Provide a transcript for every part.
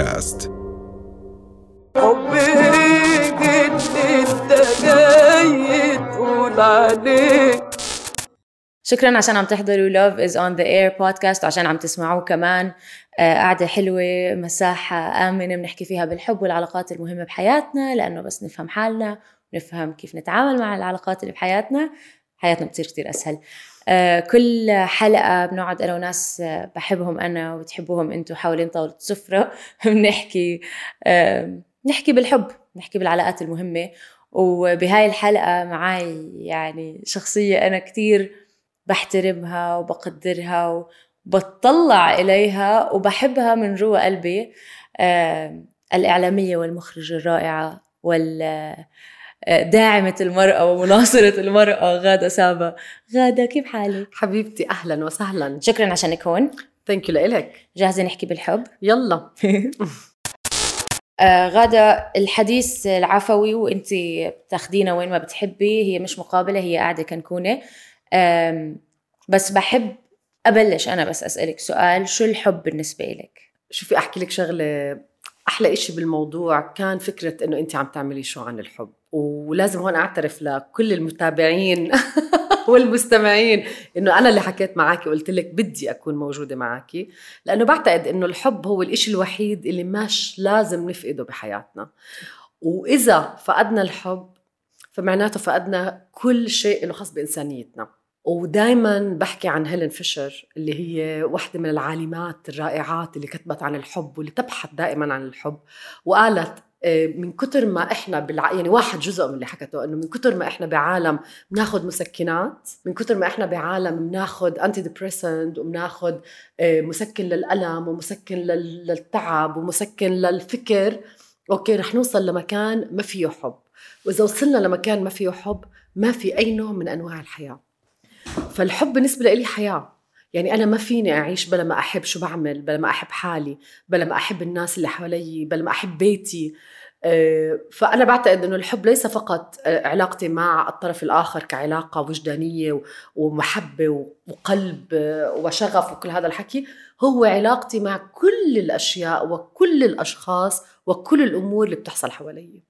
بودكاست. عليه شكرا عشان عم تحضروا Love is on the air بودكاست وعشان عم تسمعوه كمان. آه، قعدة حلوة مساحة آمنة بنحكي فيها بالحب والعلاقات المهمة بحياتنا لأنه بس نفهم حالنا ونفهم كيف نتعامل مع العلاقات اللي بحياتنا. حياتنا بتصير كتير أسهل. كل حلقة بنقعد أنا وناس آه، بحبهم أنا وبتحبوهم أنتوا حوالين طاولة سفرة بنحكي آه، نحكي بالحب نحكي بالعلاقات المهمة. وبهاي الحلقة معي يعني شخصية أنا كتير بحترمها وبقدرها وبطلع إليها وبحبها من جوا قلبي. الإعلامية والمخرجة الرائعة وال داعمة المرأة ومناصرة المرأة غادة سابا. غادة كيف حالك؟ حبيبتي أهلا وسهلا. شكرا عشانك هون Thank you لإلك. جاهزة نحكي بالحب؟ يلا. آه غادة الحديث العفوي وانت بتاخدينا وين ما بتحبي هي مش مقابلة هي قاعدة كنكونة. بس بحب أبلش أنا بس أسألك سؤال شو الحب بالنسبة لك؟ شوفي أحكي لك شغلة أحلى إشي بالموضوع كان فكرة إنه أنت عم تعملي show عن الحب. ولازم هون أعترف لكل المتابعين والمستمعين إنه أنا اللي حكيت معك وقلت لك بدي أكون موجودة معك لأنه بعتقد إنه الحب هو الإشي الوحيد اللي مش لازم نفقده بحياتنا. وإذا فقدنا الحب فمعناته فقدنا كل شيء له خاص بإنسانيتنا. ودائما بحكي عن هيلين فيشر اللي هي واحدة من العالمات الرائعات اللي كتبت عن الحب واللي تبحث دائما عن الحب وقالت من كتر ما إحنا بالع... يعني واحد جزء من اللي حكته إنه من كتر ما إحنا بعالم بناخذ مسكنات من كتر ما إحنا بعالم بناخذ antidepressant وبناخذ مسكن للألم ومسكن للتعب ومسكن للفكر أوكي رح نوصل لمكان ما فيه حب. وإذا وصلنا لمكان ما فيه حب ما في أي نوع من أنواع الحياة. فالحب بالنسبة لي حياة. يعني أنا ما فيني أعيش بلا ما أحب شو بعمل بلا ما أحب حالي بلا ما أحب الناس اللي حوالي بلا ما أحب بيتي. آه، فأنا بعتقد أنه الحب ليس فقط آه، علاقتي مع الطرف الآخر كعلاقة وجدانية ومحبة وقلب آه، وشغف وكل هذا الحكي هو علاقتي مع كل الأشياء وكل الأشخاص وكل الأمور اللي بتحصل حوالي.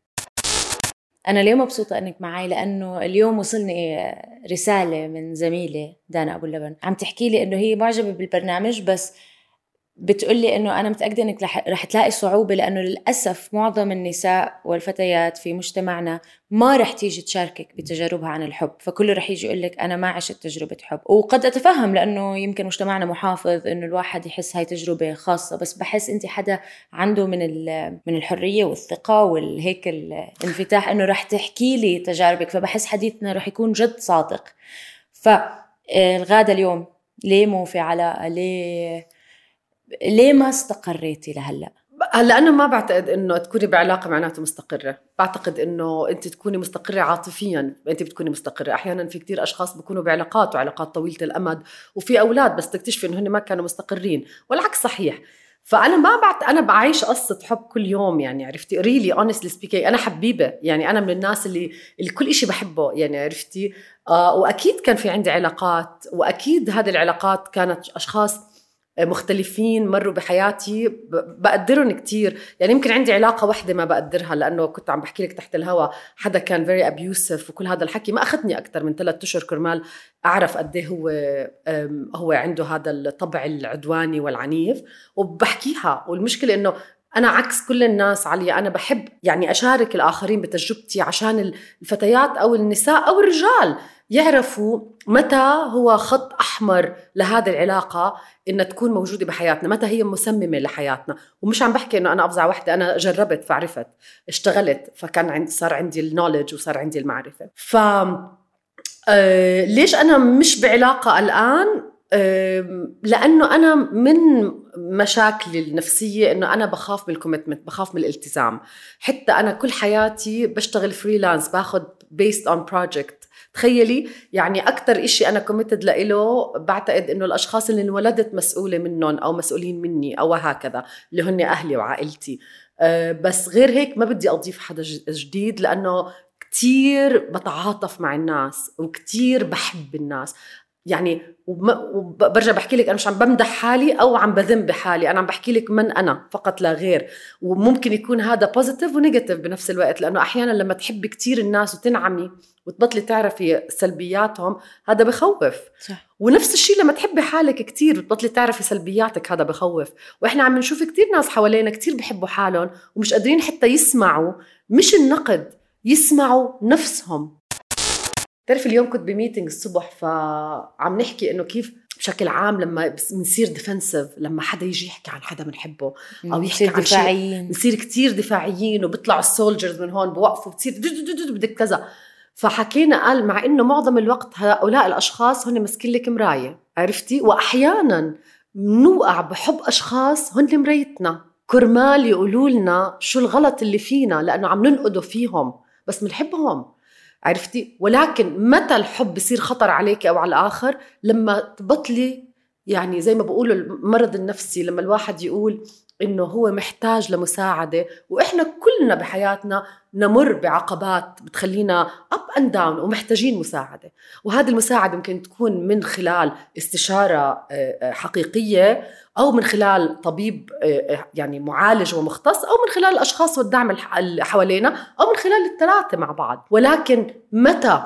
أنا اليوم مبسوطة إنك معي لأنه اليوم وصلني رسالة من زميلة دانا أبو اللبن. عم تحكي لي إنه هي معجبة بالبرنامج بس بتقولي إنه أنا متأكدة إنك رح تلاقي صعوبة لأنه للأسف معظم النساء والفتيات في مجتمعنا ما رح تيجي تشاركك بتجاربها عن الحب فكله رح يجي يقول لك أنا ما عشت تجربة حب. وقد أتفهم لأنه يمكن مجتمعنا محافظ إنه الواحد يحس هاي تجربة خاصة بس بحس أنت حدا عنده من من الحرية والثقة والهيك الانفتاح إنه رح تحكي لي تجاربك فبحس حديثنا رح يكون جد صادق. فالغاده اليوم ليه مو في علاقه ليه ليه ما استقريتي لهلأ؟ هلأ أنا ما بعتقد إنه تكوني بعلاقة معناته مستقرة. بعتقد إنه أنت تكوني مستقرة عاطفيا. أنت بتكوني مستقرة. أحيانا في كتير أشخاص بيكونوا بعلاقات وعلاقات طويلة الأمد وفي أولاد بس تكتشفي إنه هن ما كانوا مستقرين. والعكس صحيح. فأنا ما بعت أنا بعيش قصة حب كل يوم يعني عرفتي؟ really honestly speaking أنا حبيبة. يعني أنا من الناس اللي, اللي كل شيء بحبه يعني عرفتي؟ آه وأكيد كان في عندي علاقات وأكيد هذه العلاقات كانت أشخاص مختلفين مروا بحياتي بقدرهم كتير. يعني يمكن عندي علاقة واحدة ما بقدرها لأنه كنت عم بحكي لك تحت الهواء حدا كان فيري أبيوسف وكل هذا الحكي ما أخذني أكثر من ثلاثة أشهر كرمال أعرف قد إيه هو هو عنده هذا الطبع العدواني والعنيف وبحكيها. والمشكلة إنه أنا عكس كل الناس علي أنا بحب يعني أشارك الآخرين بتجربتي عشان الفتيات أو النساء أو الرجال يعرفوا متى هو خط أحمر لهذه العلاقة إنها تكون موجودة بحياتنا متى هي مسممة لحياتنا. ومش عم بحكي إنه أنا افظع وحدة أنا جربت فعرفت اشتغلت فكان عندي صار عندي ال knowledge وصار عندي المعرفة. ف آه ليش أنا مش بعلاقة الآن؟ آه لأنه أنا من مشاكلي النفسية إنه أنا بخاف من ال commitment بخاف من الالتزام. حتى أنا كل حياتي بشتغل freelance باخذ based on project تخيلي؟ يعني أكثر إشي أنا committed لإله بعتقد إنه الأشخاص اللي انولدت مسؤولة منهم أو مسؤولين مني أو هكذا اللي هن أهلي وعائلتي. أه بس غير هيك ما بدي أضيف حدا جديد لأنه كتير بتعاطف مع الناس وكتير بحب الناس. يعني وبرجع بحكي لك أنا مش عم بمدح حالي أو عم بذم بحالي أنا عم بحكي لك من أنا فقط لا غير. وممكن يكون هذا positive و negative بنفس الوقت لأنه أحيانا لما تحبي كثير الناس وتنعمي وتبطلي تعرفي سلبياتهم هذا بخوف. صح. ونفس الشيء لما تحبي حالك كثير وتبطلي تعرفي سلبياتك هذا بخوف. وإحنا عم نشوف كثير ناس حوالينا كثير بحبوا حالهم ومش قادرين حتى يسمعوا مش النقد يسمعوا نفسهم. بتعرفي اليوم كنت ب meeting الصبح فعم نحكي إنه كيف بشكل عام لما بنصير defensive لما حدا يجي يحكي عن حدا بنحبه أو يحكي عن دفاعيين. بنصير كثير دفاعيين وبيطلعوا السولجرز من هون بوقفوا بتصير بدك كذا. فحكينا قال مع إنه معظم الوقت هؤلاء الأشخاص هن ماسكين لك مراية عرفتي؟ واحيانا نوقع بحب أشخاص هن مرايتنا كرمال يقولوا لنا شو الغلط اللي فينا لأنه عم ننقده فيهم بس بنحبهم. عرفتي؟ ولكن متى الحب بصير خطر عليك أو على الآخر؟ لما تبطلي يعني زي ما بقولوا المرض النفسي لما الواحد يقول إنه هو محتاج لمساعدة وإحنا كلنا بحياتنا نمر بعقبات بتخلينا up and down ومحتاجين مساعدة. وهذه المساعدة ممكن تكون من خلال استشارة آه، آه، حقيقية أو من خلال طبيب آه، يعني معالج ومختص أو من خلال الأشخاص والدعم اللي حوالينا أو من خلال الثلاثه مع بعض. ولكن متى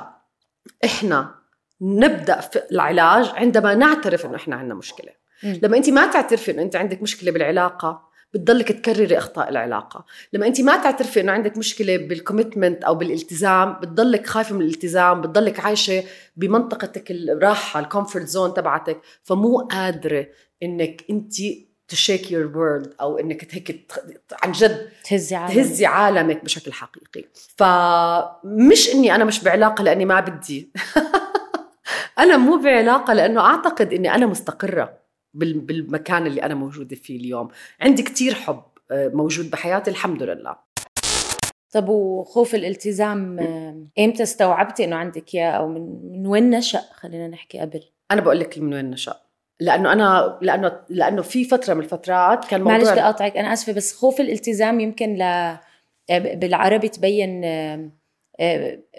إحنا نبدأ في العلاج؟ عندما نعترف إنه إحنا عندنا مشكلة. لما أنت ما تعترفي إنه أنت عندك مشكلة بالعلاقة بتضلك تكرري أخطاء العلاقة. لما انت ما تعترفي إنه عندك مشكلة بال commitment أو بالالتزام بتضلك خايفة من الالتزام بتضلك عايشة بمنطقتك الراحة ال comfort zone تبعتك. فمو قادرة إنك انت shake your world أو إنك هيك عن جد تهزي عالمك. تهزي عالمك بشكل حقيقي. فمش إني أنا مش بعلاقة لأني ما بدي. أنا مو بعلاقة لأنه أعتقد إني أنا مستقرة. بالمكان اللي أنا موجودة فيه اليوم. عندي كتير حب آه، موجود بحياتي الحمد لله. طب وخوف الالتزام آه، إمتى استوعبتي إنه عندك إياه؟ أو من من وين نشأ؟ خلينا نحكي قبل. أنا بقول لك من وين نشأ. لأنه أنا لأنه لأنه في فترة من الفترات كان موضوع معلش بدي اقاطعك أنا آسفة بس خوف الالتزام يمكن ل آه، بالعربي تبين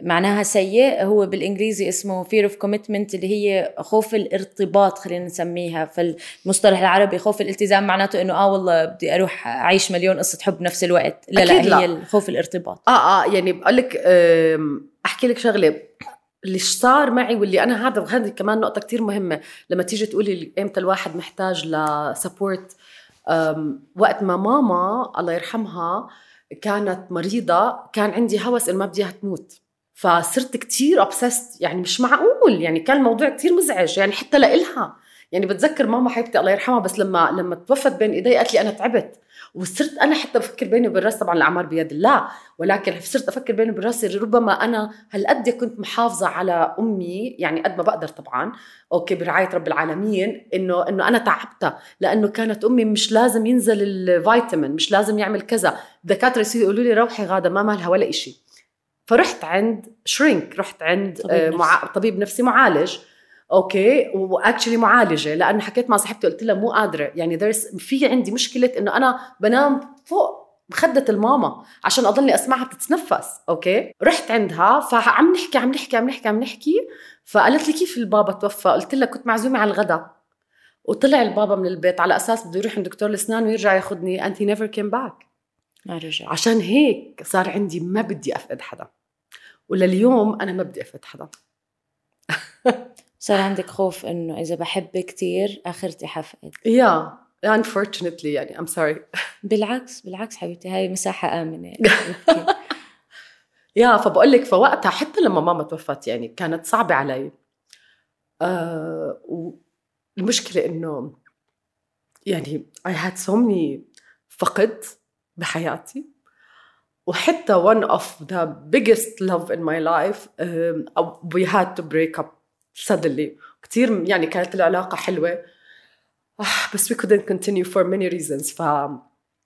معناها سيء. هو بالإنجليزي اسمه fear of commitment اللي هي خوف الارتباط خلينا نسميها. فالمصطلح العربي خوف الالتزام معناته إنه آه والله بدي أروح أعيش مليون قصة حب بنفس الوقت. لا لا هي لا. خوف الارتباط. آه آه يعني بقول لك أحكي لك شغلة. اللي صار معي واللي أنا هذا وهذه كمان نقطة كتير مهمة. لما تيجي تقولي إمتى الواحد محتاج لسبورت وقت ما ماما الله يرحمها كانت مريضة كان عندي هوس إنه ما بدي إياها تموت. فصرت كتير obsessed يعني مش معقول يعني كان الموضوع كتير مزعج يعني حتى لإلها. يعني بتذكر ماما حبيبتي الله يرحمها بس لما لما توفت بين إيدي قالت لي أنا تعبت. وصرت أنا حتى بفكر بيني وبين رأسي طبعا الأعمار بيد الله ولكن صرت أفكر بيني وبين رأسي ربما أنا هالقد كنت محافظة على أمي يعني قد ما بقدر طبعا أوكي برعاية رب العالمين إنه إنه أنا تعبتها لأنه كانت أمي مش لازم ينزل الفيتامين مش لازم يعمل كذا. الدكاترة يصيروا يقولوا لي روحي غادة ما مالها ولا إشي. فرحت عند shrink رحت عند طبيب, آه مع... طبيب نفسي معالج. أوكي و actually معالجة لأنه حكيت مع صاحبتي قلت لها مو قادرة. يعني there's في عندي مشكلة إنه أنا بنام فوق مخدة الماما عشان أضلني أسمعها بتتنفس أوكي؟ رحت عندها فعم نحكي عم نحكي عم نحكي عم نحكي فقالت لي كيف البابا توفى؟ قلت لها كنت معزومة على الغداء. وطلع البابا من البيت على أساس بده يروح عند دكتور الأسنان ويرجع ياخذني and never came back ما رجع. عشان هيك صار عندي ما بدي أفقد حدا. ولليوم أنا ما بدي أفقد حدا. صار عندك خوف إنه إذا بحب كثير آخرتي حفقد. يا yeah. unfortunately يعني I'm sorry. بالعكس بالعكس حبيبتي هاي مساحة آمنة. يا فبقول لك فوقتها حتى لما ماما توفت يعني كانت صعبة علي. آه والمشكلة إنه يعني I had so many فقد بحياتي. وحتى one of the biggest love in my life um, we had to break up suddenly كثير يعني كانت العلاقة حلوة. آه بس we couldn't continue for many reasons. ف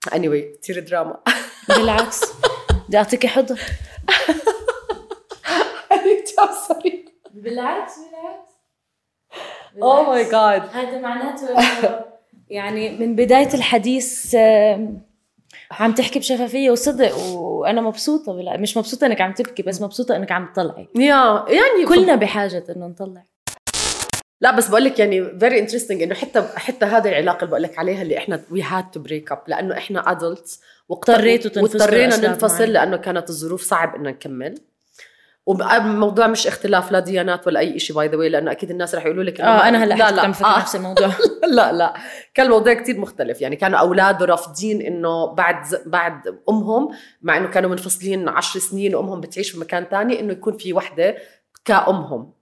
anyway كثير دراما بالعكس. بدي اعطيكي حضن. سوري بالعكس بالعكس. Oh my God هذا معناته يعني من بداية الحديث عم تحكي بشفافية وصدق وأنا مبسوطة بلا مش مبسوطة إنك عم تبكي بس مبسوطة إنك عم تطلعي. يا يعني كلنا بحاجة إنه نطلع. لا بس بقول لك يعني very interesting إنه حتى حتى هذه العلاقة اللي بقول لك عليها اللي إحنا we had to break up لأنه إحنا adults اضطريتوا تنفصلوا واضطرينا ننفصل. لأنه كانت الظروف صعب إنه نكمل. والموضوع مش اختلاف لا ديانات ولا أي شيء by the لأنه أكيد الناس رح يقولوا لك آه أنا هلا لا لا. آه. نفس الموضوع. لا لا. كان الموضوع كتير مختلف. يعني كانوا اولاده رافضين إنه بعد بعد أمهم مع إنه كانوا منفصلين عشر سنين وأمهم بتعيش في مكان تاني إنه يكون في وحدة كأمهم.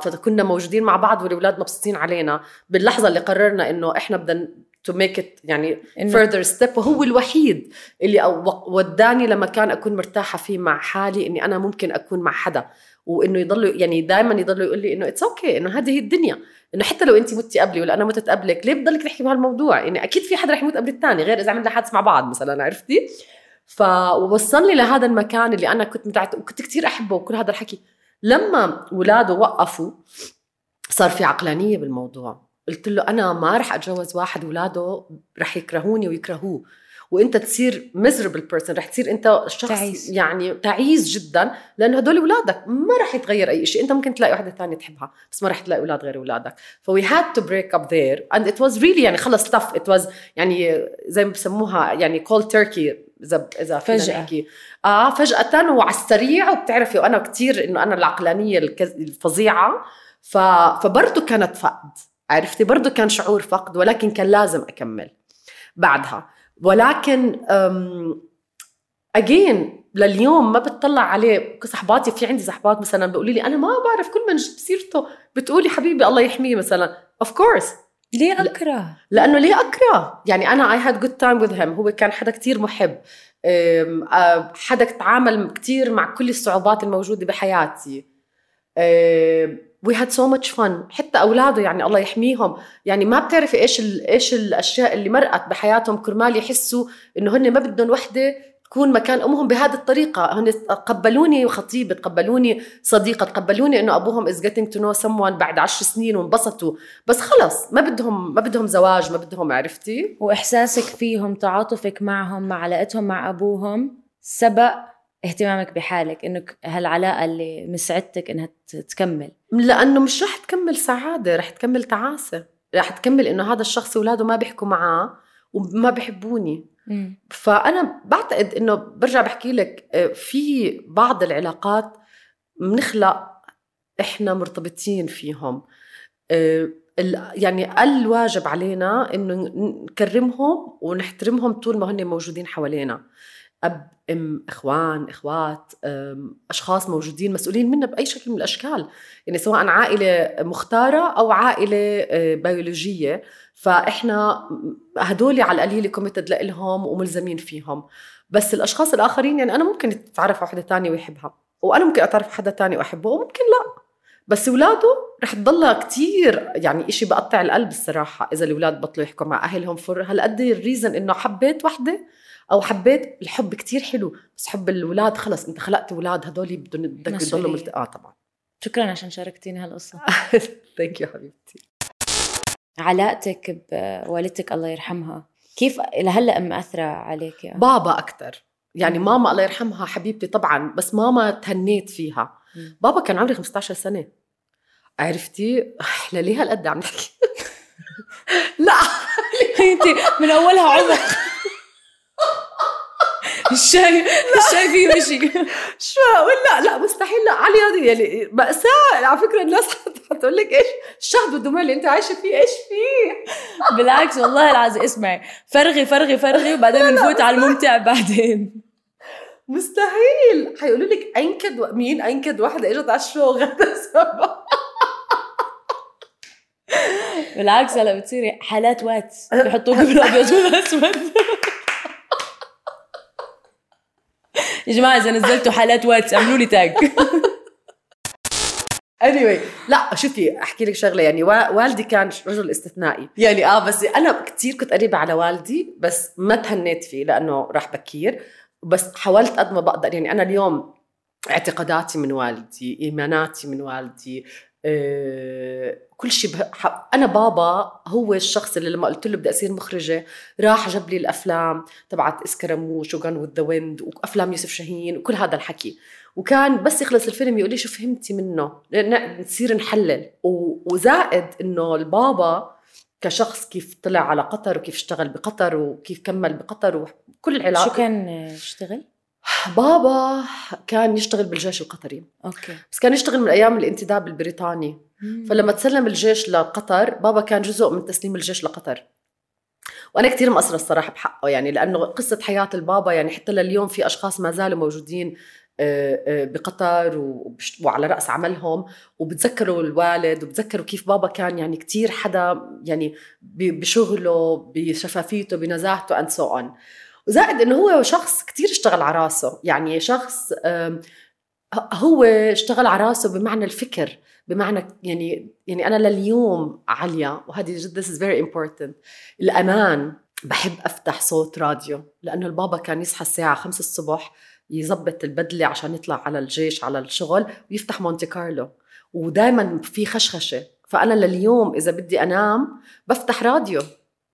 فكنا موجودين مع بعض والأولاد مبسوطين علينا. باللحظة اللي قررنا إنه إحنا بدنا to make it يعني further step. وهو الوحيد اللي وداني لمكان أكون مرتاحة فيه مع حالي إني أنا ممكن أكون مع حدا. وإنه يضلوا يعني دائما يضلوا يقول لي إنه it's okay okay, إنه هذه هي الدنيا. إنه حتى لو انت متتي قبلي ولا أنا متت قبلك ليه بضلك تحكي بهالموضوع؟ يعني أكيد في حدا رح يموت قبل الثاني غير إذا عملنا حادث مع بعض مثلا عرفتي؟ فوصلني لهذا المكان اللي أنا كنت متت وكنت كثير أحبه وكل هذا الحكي. لما اولاده وقفوا صار في عقلانية بالموضوع. قلت له أنا ما رح أتجوز واحد اولاده رح يكرهوني ويكرهوه. وأنت تصير miserable person رح تصير أنت شخص تعيس. يعني تعيس جدا لأنه هدول أولادك ما رح يتغير أي شيء أنت ممكن تلاقي واحدة ثانية تحبها بس ما رح تلاقي أولاد غير أولادك. ف we had to break up there and it was really يعني خلص tough. it was يعني زي ما بسموها يعني cold turkey إذا إذا فجأة. نحكي. آه فجأة وعلى السريع. وبتعرفي وأنا كثير إنه أنا العقلانية الفظيعة. ف... فبرضه كانت فقد عرفتي؟ برضه كان شعور فقد ولكن كان لازم أكمل بعدها. ولكن again لليوم ما بتطلع عليه صحباتي. في عندي صحبات مثلا بيقولوا لي أنا ما بعرف كل ما نجيب سيرته بتقولي حبيبي الله يحميه مثلا. of course ليه أكره؟ لأنه ليه أكره؟ يعني أنا I had good time with him هو كان حدا كتير محب. حدا تعامل كتير مع كل الصعوبات الموجودة بحياتي. we had so much fun حتى أولاده يعني الله يحميهم. يعني ما بتعرفي إيش ال- إيش الأشياء اللي مرقت بحياتهم. كرمال يحسوا إنه هن ما بدهم وحدة تكون مكان أمهم بهذه الطريقة. هن قبلوني خطيبة تقبلوني صديقة تقبلوني إنه أبوهم is getting to know someone بعد عشر سنين وانبسطوا. بس خلص ما بدهم ما بدهم زواج ما بدهم عرفتي؟ وإحساسك فيهم تعاطفك معهم مع علاقتهم مع أبوهم سبق اهتمامك بحالك انه هالعلاقة اللي مسعدتك إنها تكمل. لأنه مش رح تكمل سعادة رح تكمل تعاسة. رح تكمل إنه هذا الشخص اولاده ما بيحكوا معاه وما بيحبوني. فأنا بعتقد إنه برجع بحكي لك آه، في بعض العلاقات بنخلق إحنا مرتبطين فيهم. آه، يعني الواجب علينا إنه نكرمهم ونحترمهم طول ما هن موجودين حوالينا. أم إخوان إخوات أشخاص موجودين مسؤولين منا بأي شكل من الأشكال. يعني سواء عائلة مختارة أو عائلة آه، بيولوجية. فإحنا هدول على القليله committed لهم وملزمين فيهم. بس الأشخاص الآخرين يعني أنا ممكن أتعرف على وحده تانية ويحبها. وأنا ممكن أتعرف على حدا تاني وأحبه وممكن لا. بس أولاده رح تضلها كتير يعني إشي بقطع القلب الصراحة إذا الأولاد بطلوا يحكوا مع أهلهم. for هالقد ال reason إنه حبيت وحدة أو حبيت الحب كتير حلو بس حب الاولاد خلص أنت خلقت أولاد هدول بدهم بدك يضلوا. ملت... آه طبعا. شكرا عشان شاركتيني هالقصة. ثانك يو حبيبتي. علاقتك بوالدتك الله يرحمها كيف لهلأ مأثرة عليك يا بابا أكثر يعني مم. ماما الله يرحمها حبيبتي طبعا بس ماما تهنيت فيها. مم. بابا كان عمري 15 سنة. عرفتي؟ إحنا ليه هالقد عم نحكي؟ لا. أنت من أولها عمر. الشاي الشاي فيه مشي شو؟ أقول لا مستحيل. لا علي هذه يعني مأساة. على فكرة الناس حتقول لك إيش؟ الشهد والدموع اللي أنت عايشة فيه إيش فيه؟ بالعكس والله العظيم. اسمعي فرغي فرغي فرغي وبعدين بنفوت على الممتع بعدين. مستحيل. حيقولوا لك أنكد و... مين أنكد؟ واحدة إجت على غدا سبب بالعكس هلا بتصيري حالات واتس بحطوك بالأبيض والأسود. يا جماعة إذا نزلتوا حالات واتس اعملوا لي تاج anyway لا شوفي أحكي لك شغلة يعني وا- والدي كان رجل استثنائي. يعني آه بس أنا كثير كنت قريبة على والدي بس ما تهنيت فيه لأنه راح بكير. بس حاولت قد ما بقدر يعني أنا اليوم اعتقاداتي من والدي إيماناتي من والدي كل شيء بح... أنا بابا هو الشخص اللي لما قلت له بدي أصير مخرجة راح جاب لي الأفلام تبعت اسكرموش وجان وذ ذا ويند وأفلام يوسف شاهين وكل هذا الحكي. وكان بس يخلص الفيلم يقول لي شو فهمتي منه؟ نصير نحلل. و... وزائد إنه البابا كشخص كيف طلع على قطر وكيف اشتغل بقطر وكيف كمل بقطر وكل العلاقة. شو كان يشتغل؟ بابا كان يشتغل بالجيش القطري. أوكي. بس كان يشتغل من أيام الانتداب البريطاني. فلما تسلم الجيش لقطر بابا كان جزء من تسليم الجيش لقطر. وأنا كثير مقصرة الصراحة بحقه يعني لأنه قصة حياة البابا يعني حتى لليوم في أشخاص ما زالوا موجودين آه، آه، بقطر وعلى رأس عملهم وبتذكروا الوالد وبتذكروا كيف بابا كان يعني كثير حدا يعني بشغله بشفافيته بنزاهته and so on وزائد إنه هو شخص كثير اشتغل على راسه. يعني شخص هو اشتغل على راسه بمعنى الفكر بمعنى يعني يعني أنا لليوم عليا وهذه جد is very important. الأمان بحب أفتح صوت راديو. لأنه البابا كان يصحى الساعة 5 الصبح يظبط البدلة عشان يطلع على الجيش على الشغل ويفتح مونتي كارلو. ودائما في خشخشة. فأنا لليوم إذا بدي أنام بفتح راديو.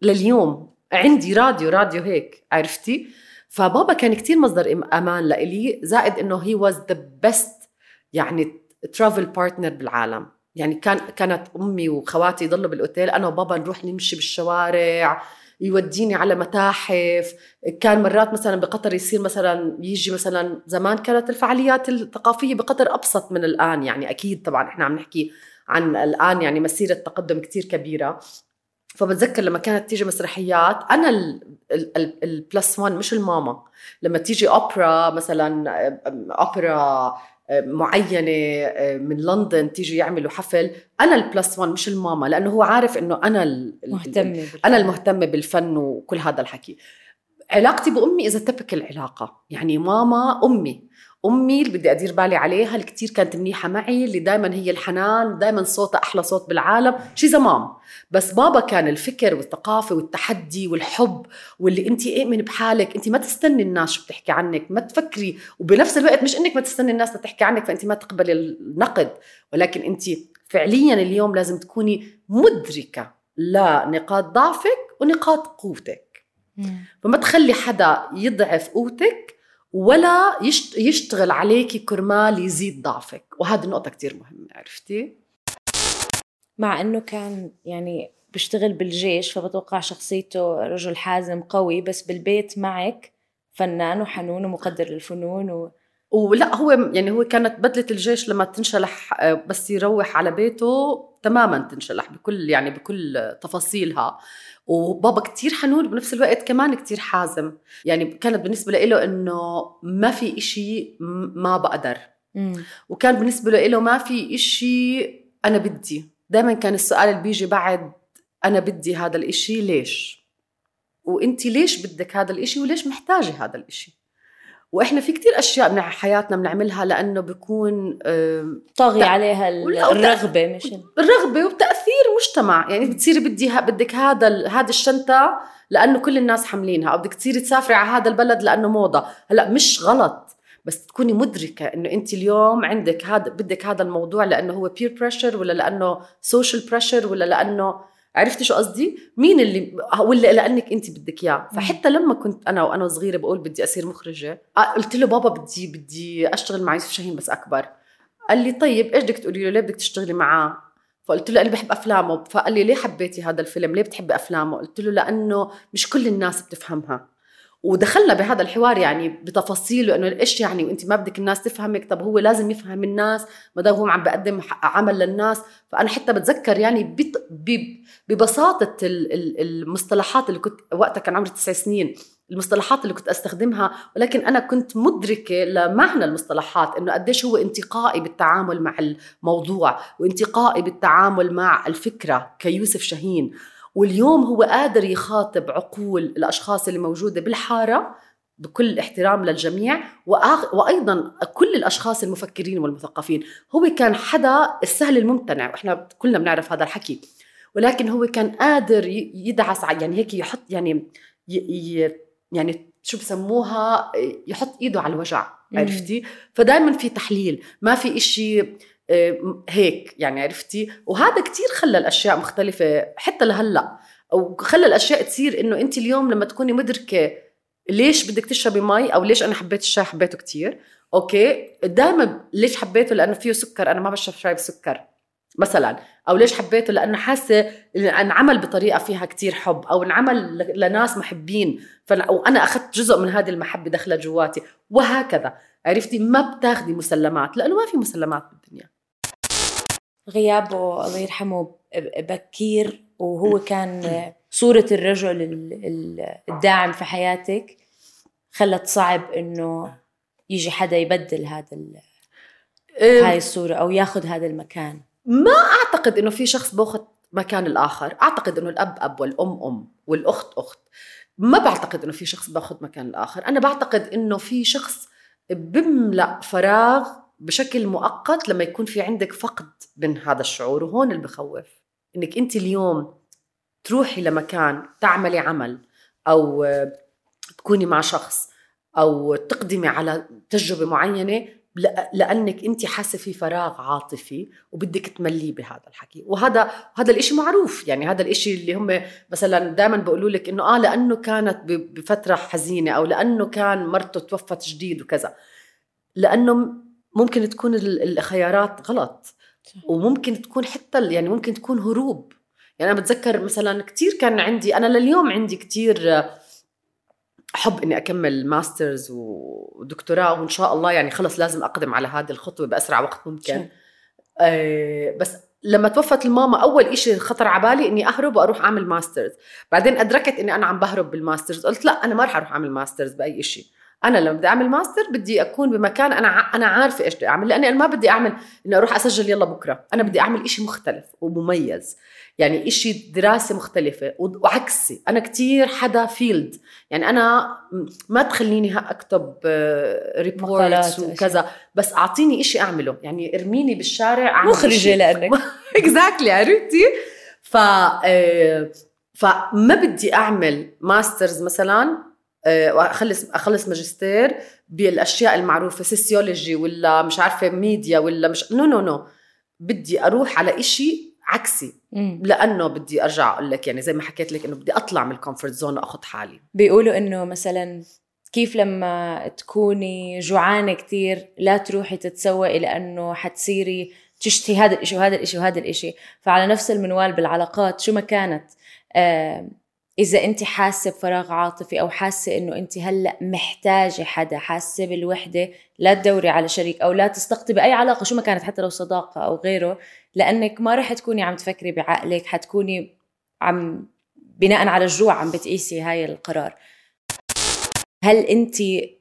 لليوم. عندي راديو راديو هيك عرفتي؟ فبابا كان كتير مصدر أمان لإلي زائد إنه he was the best يعني travel partner بالعالم. يعني كان كانت أمي وخواتي يضلوا بالأوتيل أنا وبابا نروح نمشي بالشوارع يوديني على متاحف. كان مرات مثلا بقطر يصير مثلا يجي مثلا زمان كانت الفعاليات الثقافية بقطر أبسط من الآن. يعني أكيد طبعا إحنا عم نحكي عن الآن يعني مسيرة تقدم كتير كبيرة. فبتذكر لما كانت تيجي مسرحيات أنا ال plus one مش الماما. لما تيجي اوبرا مثلا اوبرا معينة من لندن تيجي يعملوا حفل أنا ال plus one مش الماما لأنه هو عارف إنه أنا مهتمة أنا المهتمة بالفن وكل هذا الحكي. علاقتي بأمي إذا تبك العلاقة. يعني ماما أمي. أمي اللي بدي أدير بالي عليها اللي كثير كانت منيحة معي اللي دائما هي الحنان دائما صوتها أحلى صوت بالعالم. شي زمام بس بابا كان الفكر والثقافة والتحدي والحب واللي أنت اؤمن بحالك. أنت ما تستني الناس شو بتحكي عنك. ما تفكري. وبنفس الوقت مش إنك ما تستني الناس تحكي عنك فأنت ما تقبلي النقد. ولكن أنت فعليا اليوم لازم تكوني مدركة لنقاط ضعفك ونقاط قوتك. فما تخلي حدا يضعف قوتك ولا يشتغل عليكي كرمال يزيد ضعفك وهذه النقطة كتير مهمة عرفتي؟ مع إنه كان يعني بيشتغل بالجيش فبتوقع شخصيته رجل حازم قوي بس بالبيت معك فنان وحنون ومقدر للفنون و... ولا هو يعني هو كانت بدلة الجيش لما تنشلح آه، بس يروح على بيته تماما تنشلح بكل يعني بكل تفاصيلها. وبابا كتير حنون بنفس الوقت كمان كتير حازم. يعني كانت بالنسبة له إنه ما في إشي ما بقدر. وكان بالنسبة له ما في إشي أنا بدي. دائما كان السؤال اللي بيجي بعد أنا بدي هذا الإشي ليش؟ وانت ليش بدك هذا الإشي وليش محتاجة هذا الإشي؟ وإحنا في كتير أشياء من حياتنا بنعملها لأنه بيكون طاغي عليها الرغبة مش الرغبة وتأثير مجتمع. يعني بتصيري بدي بدك هذا هذا الشنطة لأنه كل الناس حاملينها أو بدك تصيري تسافري على هذا البلد لأنه موضة. هلأ مش غلط بس تكوني مدركة إنه أنت اليوم عندك هذا بدك هذا الموضوع لأنه هو peer pressure ولا لأنه social pressure ولا لأنه عرفتي شو قصدي؟ مين اللي ولا لأنك أنت بدك إياه، فحتى لما كنت أنا وأنا صغيرة بقول بدي أصير مخرجة، قلت له بابا بدي بدي أشتغل مع يوسف شاهين بس أكبر. قال لي طيب إيش بدك تقولي له؟ ليه بدك تشتغلي معاه؟ فقلت له أنا بحب أفلامه، فقال لي ليه حبيتي هذا الفيلم؟ ليه بتحبي أفلامه؟ قلت له لأنه مش كل الناس بتفهمها. ودخلنا بهذا الحوار يعني بتفاصيله إنه إيش يعني وأنت ما بدك الناس تفهمك؟ طب هو لازم يفهم الناس ما دام هو عم بقدم عمل للناس. فأنا حتى بتذكر يعني ببساطة المصطلحات اللي كنت وقتها كان عمري تسع سنين المصطلحات اللي كنت أستخدمها. ولكن أنا كنت مدركة لمعنى المصطلحات إنه قديش هو انتقائي بالتعامل مع الموضوع وانتقائي بالتعامل مع الفكرة كيوسف شاهين. واليوم هو قادر يخاطب عقول الأشخاص اللي موجودة بالحارة بكل احترام للجميع وأيضا كل الأشخاص المفكرين والمثقفين. هو كان حدا السهل الممتنع وإحنا كلنا بنعرف هذا الحكي. ولكن هو كان قادر يدعس يعني هيك يحط يعني يعني شو بسموها يحط إيده على الوجع عرفتي؟ فدائما في تحليل ما في إشي هيك يعني عرفتي؟ وهذا كتير خلى الأشياء مختلفة حتى لهلأ. أو خلى الأشياء تصير إنه أنت اليوم لما تكوني مدركة ليش بدك تشربي مي أو ليش أنا حبيت الشاي حبيته كتير أوكي؟ دائما ليش حبيته لأنه فيه سكر؟ أنا ما بشرب شاي بسكر مثلا. أو ليش حبيته؟ لأنه حاسة انعمل بطريقة فيها كتير حب أو انعمل لناس محبين. وأنا أخذت جزء من هذه المحبة دخلت جواتي. وهكذا. عرفتي؟ ما بتاخدي مسلمات لأنه ما في مسلمات بالدنيا. غيابه الله يرحمه بكير وهو كان صورة الرجل ال- ال- الداعم في حياتك خلت صعب إنه يجي حدا يبدل هذا ال- هاي الصورة أو ياخذ هذا المكان. ما أعتقد إنه في شخص بأخذ مكان الآخر. أعتقد إنه الأب أب والأم أم والأخت أخت. ما بعتقد إنه في شخص بأخذ مكان الآخر. أنا بعتقد إنه في شخص بملأ فراغ بشكل مؤقت لما يكون في عندك فقد من هذا الشعور وهون اللي بخوف إنك أنت اليوم تروحي لمكان تعملي عمل أو تكوني مع شخص أو تقدمي على تجربة معينة لأنك أنت حاسة في فراغ عاطفي وبدك تمليه بهذا الحكي. وهذا هذا الإشي معروف يعني هذا الإشي اللي هم مثلا دائما بيقولوا لك إنه آه لأنه كانت بفترة حزينة أو لأنه كان مرته توفت جديد وكذا. لأنه ممكن تكون ال- الخيارات غلط. وممكن تكون حتى يعني ممكن تكون هروب. يعني أنا بتذكر مثلا كثير كان عندي أنا لليوم عندي كثير حب إني أكمل ماسترز ودكتوراه وإن شاء الله يعني خلص لازم أقدم على هذه الخطوة بأسرع وقت ممكن. آه، بس لما توفت الماما أول إشي خطر على بالي إني أهرب وأروح أعمل masters. بعدين أدركت إني أنا عم بهرب بال masters. قلت لا أنا ما رح أروح أعمل masters بأي شيء أنا لما بدي أعمل ماستر بدي أكون بمكان أنا أنا عارفة إيش بدي أعمل لأني أنا ما بدي أعمل إني أروح أسجل يلا بكرة. أنا بدي أعمل إشي مختلف ومميز. يعني إشي دراسة مختلفة وعكسي. أنا كتير حدا field يعني أنا ما تخليني أكتب reports مقالات وكذا. بس أعطيني إشي أعمله. يعني ارميني بالشارع أعمل مخرجة إشي. لأنك. exactly عرفتي؟ ف آه، فما بدي أعمل masters مثلا آه، واخلص أخلص ماجستير بالأشياء المعروفة sociology ولا مش عارفة ميديا ولا مش no no no بدي أروح على إشي عكسي. مم. لأنه بدي أرجع أقول لك يعني زي ما حكيت لك إنه بدي أطلع من ال comfort zone وأخذ حالي. بيقولوا إنه مثلا كيف لما تكوني جوعانة كتير لا تروحي تتسوقي لأنه حتصيري تشتهي هذا الإشي وهذا الإشي وهذا الإشي. فعلى نفس المنوال بالعلاقات شو ما كانت آه إذا انت حاسة بفراغ عاطفي أو حاسة إنه انت هلأ محتاجة حدا حاسة بالوحدة لا تدوري على شريك أو لا تستقطبي أي علاقة شو ما كانت حتى لو صداقة أو غيره لأنك ما رح تكوني عم تفكري بعقلك حتكوني عم بناء على الجوع عم بتقيسي هاي القرار. هل انت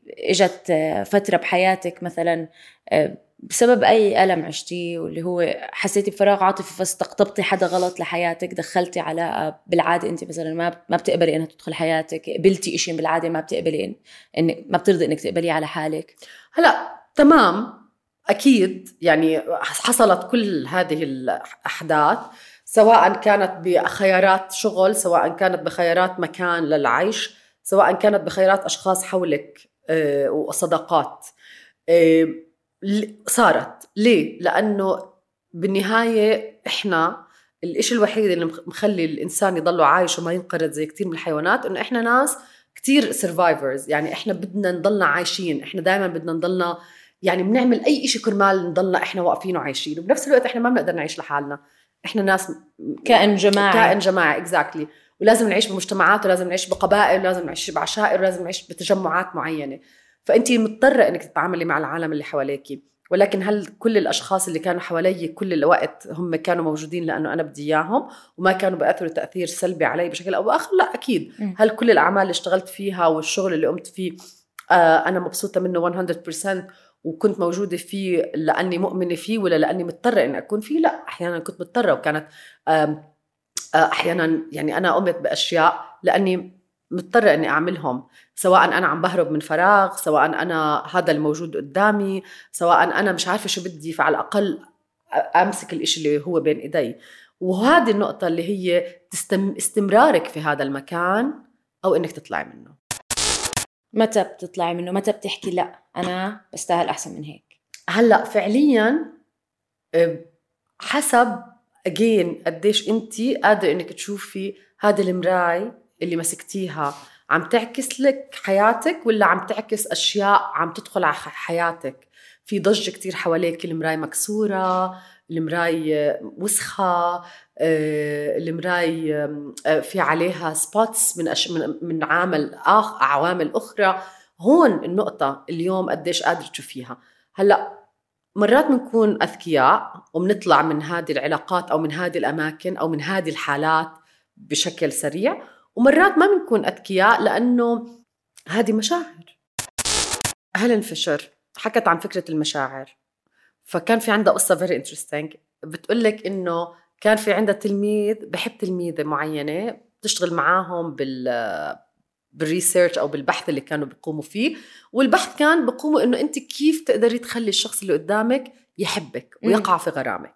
إجت فترة بحياتك مثلا آه، بسبب أي ألم عشتيه واللي هو حسيتي بفراغ عاطفي فاستقطبتي حدا غلط لحياتك دخلتي علاقه بالعادة أنت مثلا ما ما بتقبلي إنها تدخل حياتك قبلتي إشي بالعادة ما بتقبلي انك ما بترضي إنك تقبليه على حالك. هلا تمام. أكيد يعني حصلت كل هذه الأحداث سواء كانت بخيارات شغل سواء كانت بخيارات مكان للعيش سواء كانت بخيارات أشخاص حولك آه، وصداقات. آه، صارت. ليه؟ لأنه بالنهاية إحنا الإشي الوحيد اللي مخ- مخلي الإنسان يضله عايش وما ينقرض زي كتير من الحيوانات إنه إحنا ناس كتير سرفايفرز يعني إحنا بدنا نضلنا عايشين. إحنا دائما بدنا نضلنا يعني بنعمل أي شيء كرمال نضلنا إحنا واقفين وعايشين. وبنفس الوقت إحنا ما بنقدر نعيش لحالنا. إحنا ناس كائن جماعي. كائن جماعي اكزاكتلي ولازم نعيش بمجتمعات ولازم نعيش بقبائل ولازم نعيش بعشائر ولازم نعيش بتجمعات معينة. فانت مضطرة إنك تتعاملي مع العالم اللي حواليك. ولكن هل كل الأشخاص اللي كانوا حوالي كل الوقت هم كانوا موجودين لأنه أنا بدي إياهم وما كانوا بيأثروا تأثير سلبي علي بشكل أو بآخر؟ لا أكيد. هل كل الأعمال اللي اشتغلت فيها والشغل اللي قمت فيه آه أنا مبسوطة منه 100% وكنت موجودة فيه لأني مؤمنة فيه ولا لأني مضطرة إني أكون فيه؟ لا أحيانا كنت مضطرة وكانت آه، أحيانا يعني أنا قمت بأشياء لأني مضطرة إني أعملهم سواء أنا عم بهرب من فراغ سواء أنا هذا الموجود قدامي سواء أنا مش عارفة شو بدي فعلى الأقل أمسك الإشي اللي هو بين إيدي. وهذه النقطة اللي هي تستم استمرارك في هذا المكان أو إنك تطلعي منه. متى بتطلعي منه؟ متى بتحكي لا أنا بستاهل أحسن من هيك؟ هلأ فعليا آه، حسب اجين قديش انت قادرة إنك تشوفي هذا المراي اللي مسكتيها عم تعكس لك حياتك ولا عم تعكس أشياء عم تدخل على حياتك؟ في ضجة كتير حواليك المراي مكسورة المراي وسخة آه، المراي آه، في عليها سبوتس من أش... من عامل آخ عوامل أخرى. هون النقطة اليوم قديش قادره تشوفيها. هلأ مرات بنكون أذكياء وبنطلع من هذه العلاقات أو من هذه الأماكن أو من هذه الحالات بشكل سريع ومرات ما بنكون أذكياء لأنه هذه مشاعر. هيلين فيشر حكت عن فكرة المشاعر. فكان في عندها قصة very interesting بتقول لك إنه كان في عندها تلميذ بحب تلميذة معينة بتشتغل معاهم بال بالريسيرش أو بالبحث اللي كانوا بيقوموا فيه. والبحث كان بيقوموا إنه أنت كيف تقدري تخلي الشخص اللي قدامك يحبك ويقع في غرامك.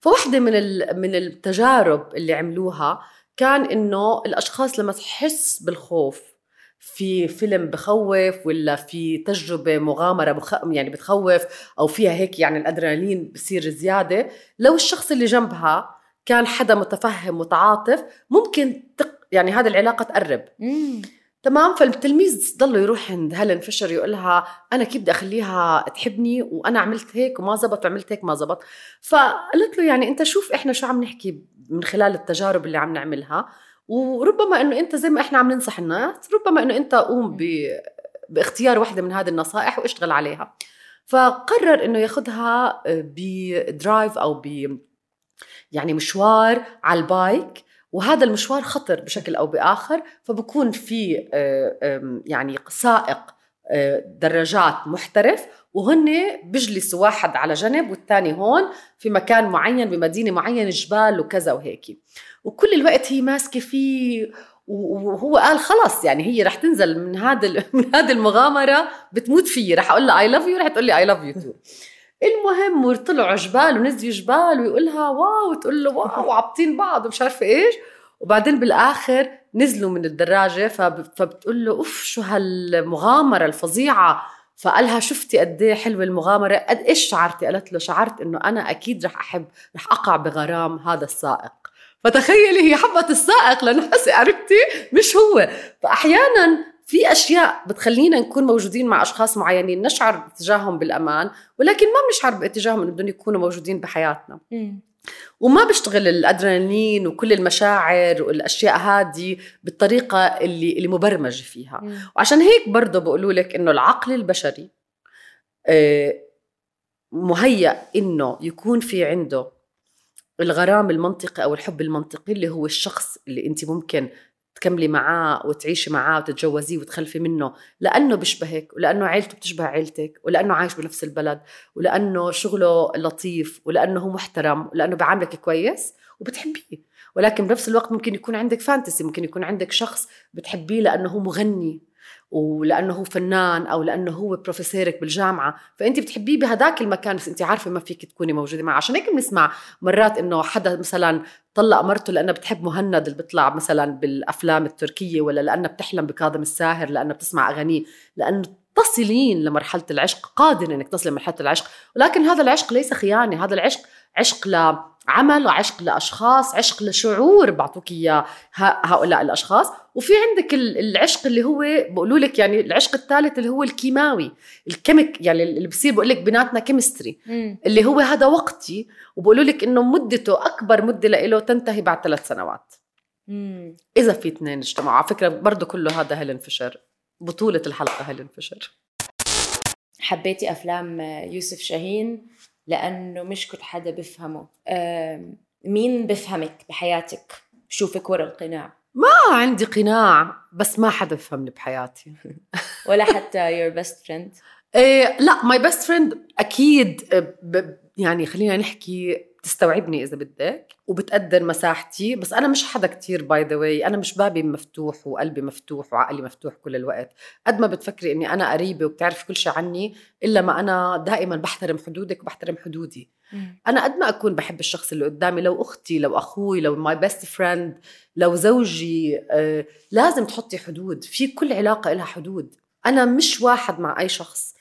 فواحدة من من التجارب اللي عملوها كان إنه الأشخاص لما تحس بالخوف في فيلم بخوف ولا في تجربة مغامرة بخ... يعني بتخوف أو فيها هيك يعني الأدرينالين بصير زيادة لو الشخص اللي جنبها كان حدا متفهم متعاطف ممكن تق... يعني هذه العلاقة تقرب مم. تمام؟ فالتلميذ ضل يروح عند هيلين فيشر يقول لها أنا كيف بدي أخليها تحبني؟ وأنا عملت هيك وما زبط وعملت هيك ما زبط. فقلت له يعني أنت شوف إحنا شو عم نحكي من خلال التجارب اللي عم نعملها. وربما إنه أنت زي ما إحنا عم ننصح الناس ربما إنه أنت قوم. باختيار واحدة من هذه النصائح واشتغل عليها. فقرر إنه ياخذها بدرايف أو ب يعني مشوار على ال bike. وهذا المشوار خطر بشكل أو بآخر فبكون في آه، يعني سائق آه، دراجات محترف وهن بيجلسوا واحد على جنب والثاني هون في مكان معين بمدينة معينة جبال وكذا وهيك. وكل الوقت هي ماسكة فيه وهو قال خلص يعني هي رح تنزل من هذا من هذه المغامرة بتموت فيي رح أقول لها I love you رح تقول لي I love you too المهم وطلعوا جبال ونزلوا جبال ويقول لها واو وتقول له واو وعابطين بعض ومش عارفة إيش. وبعدين بالآخر نزلوا من الدراجة فبتقول له أوف شو هالمغامرة الفظيعة. فقالها شفتي قد إيه حلوة المغامرة؟ قد إيش شعرتي؟ قالت له شعرت إنه أنا أكيد رح أحب رح أقع بغرام هذا السائق. فتخيلي هي حبت السائق لنفسي عرفتي مش هو. فاحيانا في أشياء بتخلينا نكون موجودين مع أشخاص معينين نشعر تجاههم بالأمان ولكن ما بنشعر باتجاههم إنه بدهم يكونوا موجودين بحياتنا. وما بيشتغل الأدرينالين وكل المشاعر والأشياء هذه بالطريقة اللي اللي مبرمج فيها. مم. وعشان هيك برضه بقولوا لك إنه العقل البشري آه، مهيأ إنه يكون في عنده الغرام المنطقي أو الحب المنطقي اللي هو الشخص اللي أنت ممكن تكملي معاه وتعيشي معاه وتتجوزيه وتخلفي منه لأنه بيشبهك ولأنه عيلته بتشبه عيلتك ولأنه عايش بنفس البلد ولأنه شغله لطيف ولأنه هو محترم ولأنه بيعاملك كويس وبتحبيه. ولكن بنفس الوقت ممكن يكون عندك fantasy ممكن يكون عندك شخص بتحبيه لأنه هو مغني. ولأنه هو فنان أو لأنه هو بروفيسورك بالجامعة فأنت بتحبيه بهداك المكان بس أنت عارفة ما فيك تكوني موجودة معه. عشان هيك بنسمع مرات إنه حدا مثلا طلق مرته لانها بتحب مهند اللي بيطلع مثلا بالأفلام التركية ولا لانها بتحلم بكاظم الساهر لانها بتسمع أغانيه. لأنه تصلين لمرحلة العشق قادره إنك تصلي لمرحلة العشق. ولكن هذا العشق ليس خيانة هذا العشق عشق لعمل عشق لأشخاص عشق لشعور بعطوك إياه هؤلاء الأشخاص. وفي عندك العشق اللي هو بقولوا لك يعني العشق الثالث اللي هو الكيماوي ال chemic يعني اللي بصير بقول لك بيناتنا chemistry اللي هو هذا وقتي وبقولوا لك إنه مدته أكبر مدة له تنتهي بعد ثلاث سنوات. مم. إذا في اثنين اجتمعوا على فكرة برضه كله هذا هيلين فيشر بطولة الحلقة هيلين فيشر حبيتي أفلام يوسف شاهين؟ لأنه مش كل حدا بفهمه. مين بفهمك بحياتك؟ بشوفك ورا القناع. ما عندي قناع بس ما حدا بفهمني بحياتي. ولا حتى your best friend إيه لا my best friend أكيد يعني خلينا نحكي بتستوعبني إذا بدك وبتقدر مساحتي. بس أنا مش حدا كتير by the way أنا مش بابي مفتوح وقلبي مفتوح وعقلي مفتوح كل الوقت. قد ما بتفكري إني أنا قريبة وبتعرف كل شيء عني إلا ما أنا دائما بحترم حدودك وبحترم حدودي. أنا قد ما أكون بحب الشخص اللي قدامي لو أختي لو أخوي لو my best friend لو زوجي آه لازم تحطي حدود. في كل علاقة لها حدود. أنا مش واحد مع أي شخص.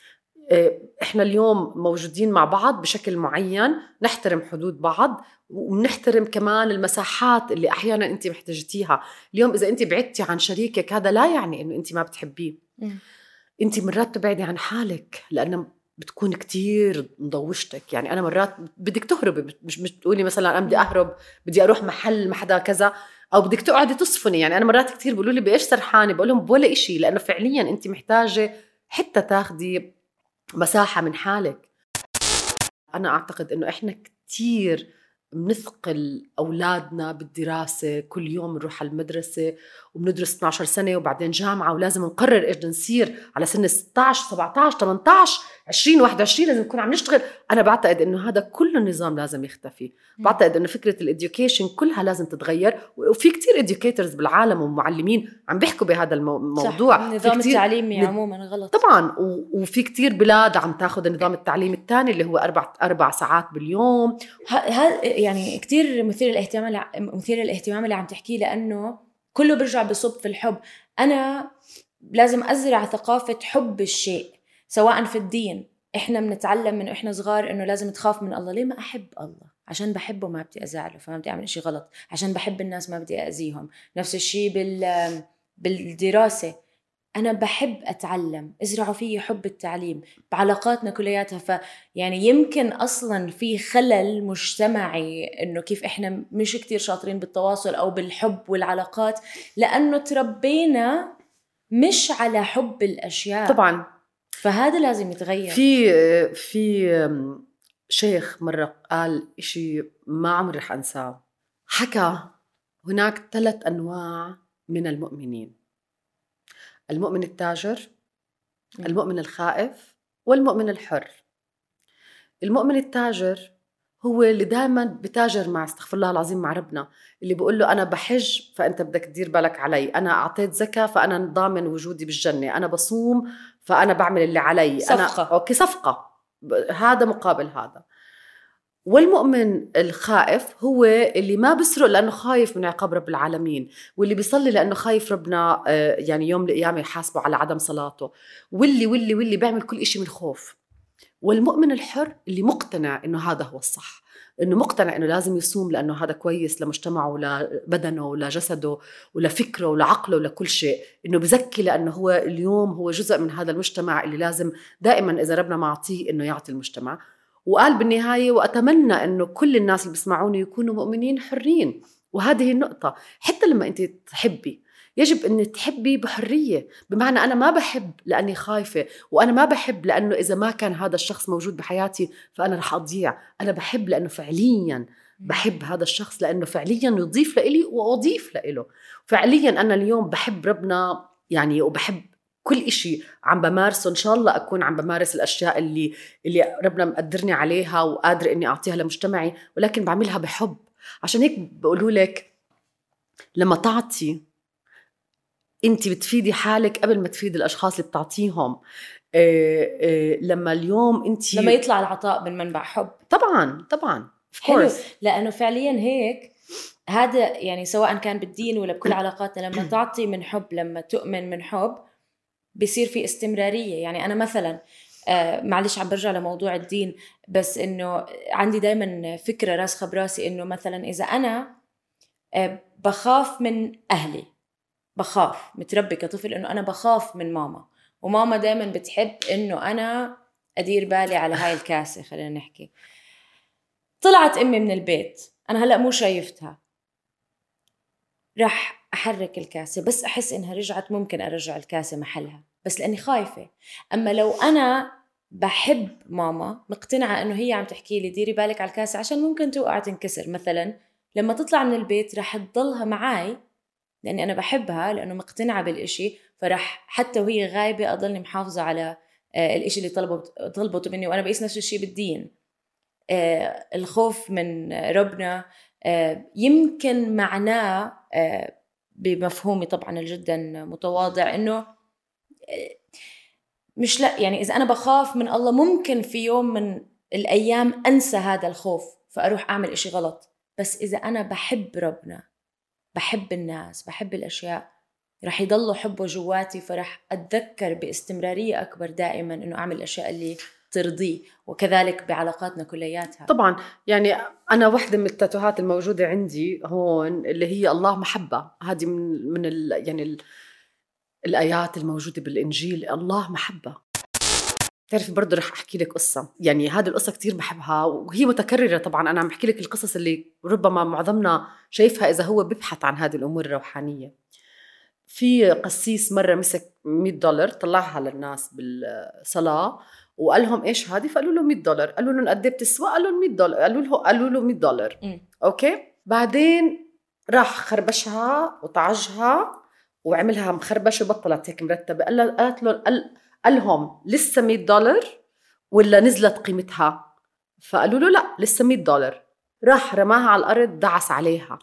إحنا اليوم موجودين مع بعض بشكل معين نحترم حدود بعض وبنحترم كمان المساحات اللي أحيانا أنت محتاجتيها. اليوم إذا أنت بعدتي عن شريكك هذا لا يعني إنه أنت ما بتحبيه. أنت مرات تبعدي عن حالك لأنه بتكون كتير مضوجتك يعني أنا مرات بدك تهربي مش مش تقولي مثلا أنا بدي أهرب بدي أروح محل ما حدا كذا أو بدك تقعدي تصفني. يعني أنا مرات كتير بيقولوا لي بإيش سرحانة؟ بقول لهم بولا شيء لأنه فعليا أنت محتاجة حتى تاخدي مساحة من حالك. أنا أعتقد إنه إحنا كتير بنثقل أولادنا بالدراسة كل يوم بنروح على المدرسة وبندرس 12 سنة وبعدين جامعة ولازم نقرر إيش نصير على سن 16 17 18 20 21 لازم نكون عم نشتغل. أنا بعتقد إنه هذا كل النظام لازم يختفي. بعتقد إنه فكرة ال education كلها لازم تتغير. وفي كتير educators بالعالم ومعلمين عم بيحكوا بهذا الموضوع صح. النظام التعليمي عموما غلط. طبعا. وفي كتير بلاد عم تاخذ النظام التعليمي الثاني اللي هو أربع أربع ساعات باليوم. هذا يعني كتير مثير الاهتمام مثير الاهتمام اللي عم تحكيه لأنه كله بيرجع بصب في الحب. أنا لازم أزرع ثقافة حب الشيء. سواء في الدين إحنا بنتعلم من إحنا صغار إنه لازم تخاف من الله. ليه ما أحب الله؟ عشان بحبه ما بدي أزعله فما بدي أعمل شيء غلط. عشان بحب الناس ما بدي اذيهم نفس الشيء بال بالدراسة. أنا بحب أتعلم. ازرعوا في حب التعليم. بعلاقاتنا كلياتها. ف يعني يمكن أصلا في خلل مجتمعي إنه كيف إحنا مش كتير شاطرين بالتواصل أو بالحب والعلاقات لأنه تربينا مش على حب الأشياء. طبعا. فهذا لازم يتغير. في في شيخ مرة قال إشي ما عمري رح أنساه. حكى هناك ثلاث أنواع من المؤمنين. المؤمن التاجر المؤمن الخائف والمؤمن الحر. المؤمن التاجر هو اللي دائما بتاجر مع استغفر الله العظيم مع ربنا. اللي بقول له أنا بحج فأنت بدك تدير بالك علي. أنا أعطيت زكاة فأنا ضامن وجودي بالجنة. أنا بصوم فأنا بعمل اللي علي. صفقة. أنا أوكي صفقة. هذا مقابل هذا. والمؤمن الخائف هو اللي ما بسرق لأنه خايف من عقاب رب العالمين واللي بيصلي لأنه خايف ربنا آه، يعني يوم القيامة يحاسبه على عدم صلاته. واللي واللي واللي بيعمل كل شيء من خوف. والمؤمن الحر اللي مقتنع إنه هذا هو الصح إنه مقتنع إنه لازم يصوم لأنه هذا كويس لمجتمعه ولبدنه ولجسده ولفكره ولعقله ولكل شيء إنه بزكي لأنه هو اليوم هو جزء من هذا المجتمع اللي لازم دائما إذا ربنا معطيه إنه يعطي المجتمع. وقال بالنهاية وأتمنى إنه كل الناس اللي بيسمعوني يكونوا مؤمنين حرين. وهذه النقطة حتى لما أنت تحبي يجب أن تحبي بحرية. بمعنى أنا ما بحب لأني خايفة وأنا ما بحب لأنه إذا ما كان هذا الشخص موجود بحياتي فأنا رح أضيع. أنا بحب لأنه فعليا بحب هذا الشخص لأنه فعليا يضيف لإلي وأضيف لإله. فعليا أنا اليوم بحب ربنا يعني وبحب كل إشي عم بمارسه. إن شاء الله أكون عم بمارس الأشياء اللي اللي ربنا مقدرني عليها وقادرة إني أعطيها لمجتمعي ولكن بعملها بحب. عشان هيك بقولوا لك لما تعطي انت بتفيدي حالك قبل ما تفيدي الأشخاص اللي بتعطيهم. إيه إيه لما اليوم انت لما يطلع العطاء من منبع حب. طبعا طبعا حلو. لأنه فعليا هيك هذا يعني سواء كان بالدين ولا بكل علاقاتنا لما تعطي من حب لما تؤمن من حب بصير في استمرارية. يعني أنا مثلا آه معلش عم برجع لموضوع الدين بس إنه عندي دائما فكرة راسخة براسي إنه مثلا إذا أنا آه بخاف من أهلي. بخاف متربي كطفل إنه أنا بخاف من ماما. وماما دائما بتحب إنه أنا أدير بالي على هاي الكاسة خلينا نحكي. طلعت أمي من البيت أنا هلأ مو شايفتها. راح أحرك الكاسة بس أحس إنها رجعت ممكن أرجع الكاسة محلها بس لأني خايفة. أما لو أنا بحب ماما مقتنعة إنه هي عم تحكي لي ديري بالك على الكاسة عشان ممكن توقع تنكسر. مثلا لما تطلع من البيت رح تضلها معي لأني أنا بحبها لأنه مقتنعة بالإشي فرح حتى وهي غايبة أضلني محافظة على آه، الإشي اللي طلبه طلبته مني وأنا بقيس نفس الشيء بالدين. آه، الخوف من ربنا آه، يمكن معناه بمفهومي طبعا الجدا متواضع إنه مش لا يعني إذا أنا بخاف من الله ممكن في يوم من الأيام أنسى هذا الخوف فأروح أعمل إشي غلط. بس إذا أنا بحب ربنا بحب الناس بحب الأشياء. رح يضل حبه جواتي فرح أتذكر باستمرارية أكبر دائما إنه أعمل الأشياء اللي ترضيه وكذلك بعلاقاتنا كلياتها. طبعا يعني أنا واحدة من التاتوهات الموجودة عندي هون اللي هي الله محبة. هذه من من ال يعني ال الآيات الموجودة بالإنجيل الله محبة. بتعرفي برضه رح أحكي لك قصة. يعني هذه القصة كتير بحبها وهي متكررة طبعا. أنا عم احكي لك القصص اللي ربما معظمنا شايفها إذا هو بيبحث عن هذه الأمور الروحانية. في قسيس مرة مسك 100 دولار طلعها للناس بالصلاة وقال لهم إيش هذه؟ فقالوا له 100 دولار. قالوا لهم قد إيه بتسوى؟ قالوا له 100 دولار. قالوا له قالوا له 100 دولار. م. أوكي؟ بعدين راح خربشها وطعجها وعملها مخربشة وبطلت هيك مرتبة. قال قالت له قال لهم لسه 100 دولار ولا نزلت قيمتها؟ فقالوا له لا لسه 100 دولار. راح رماها على الأرض دعس عليها.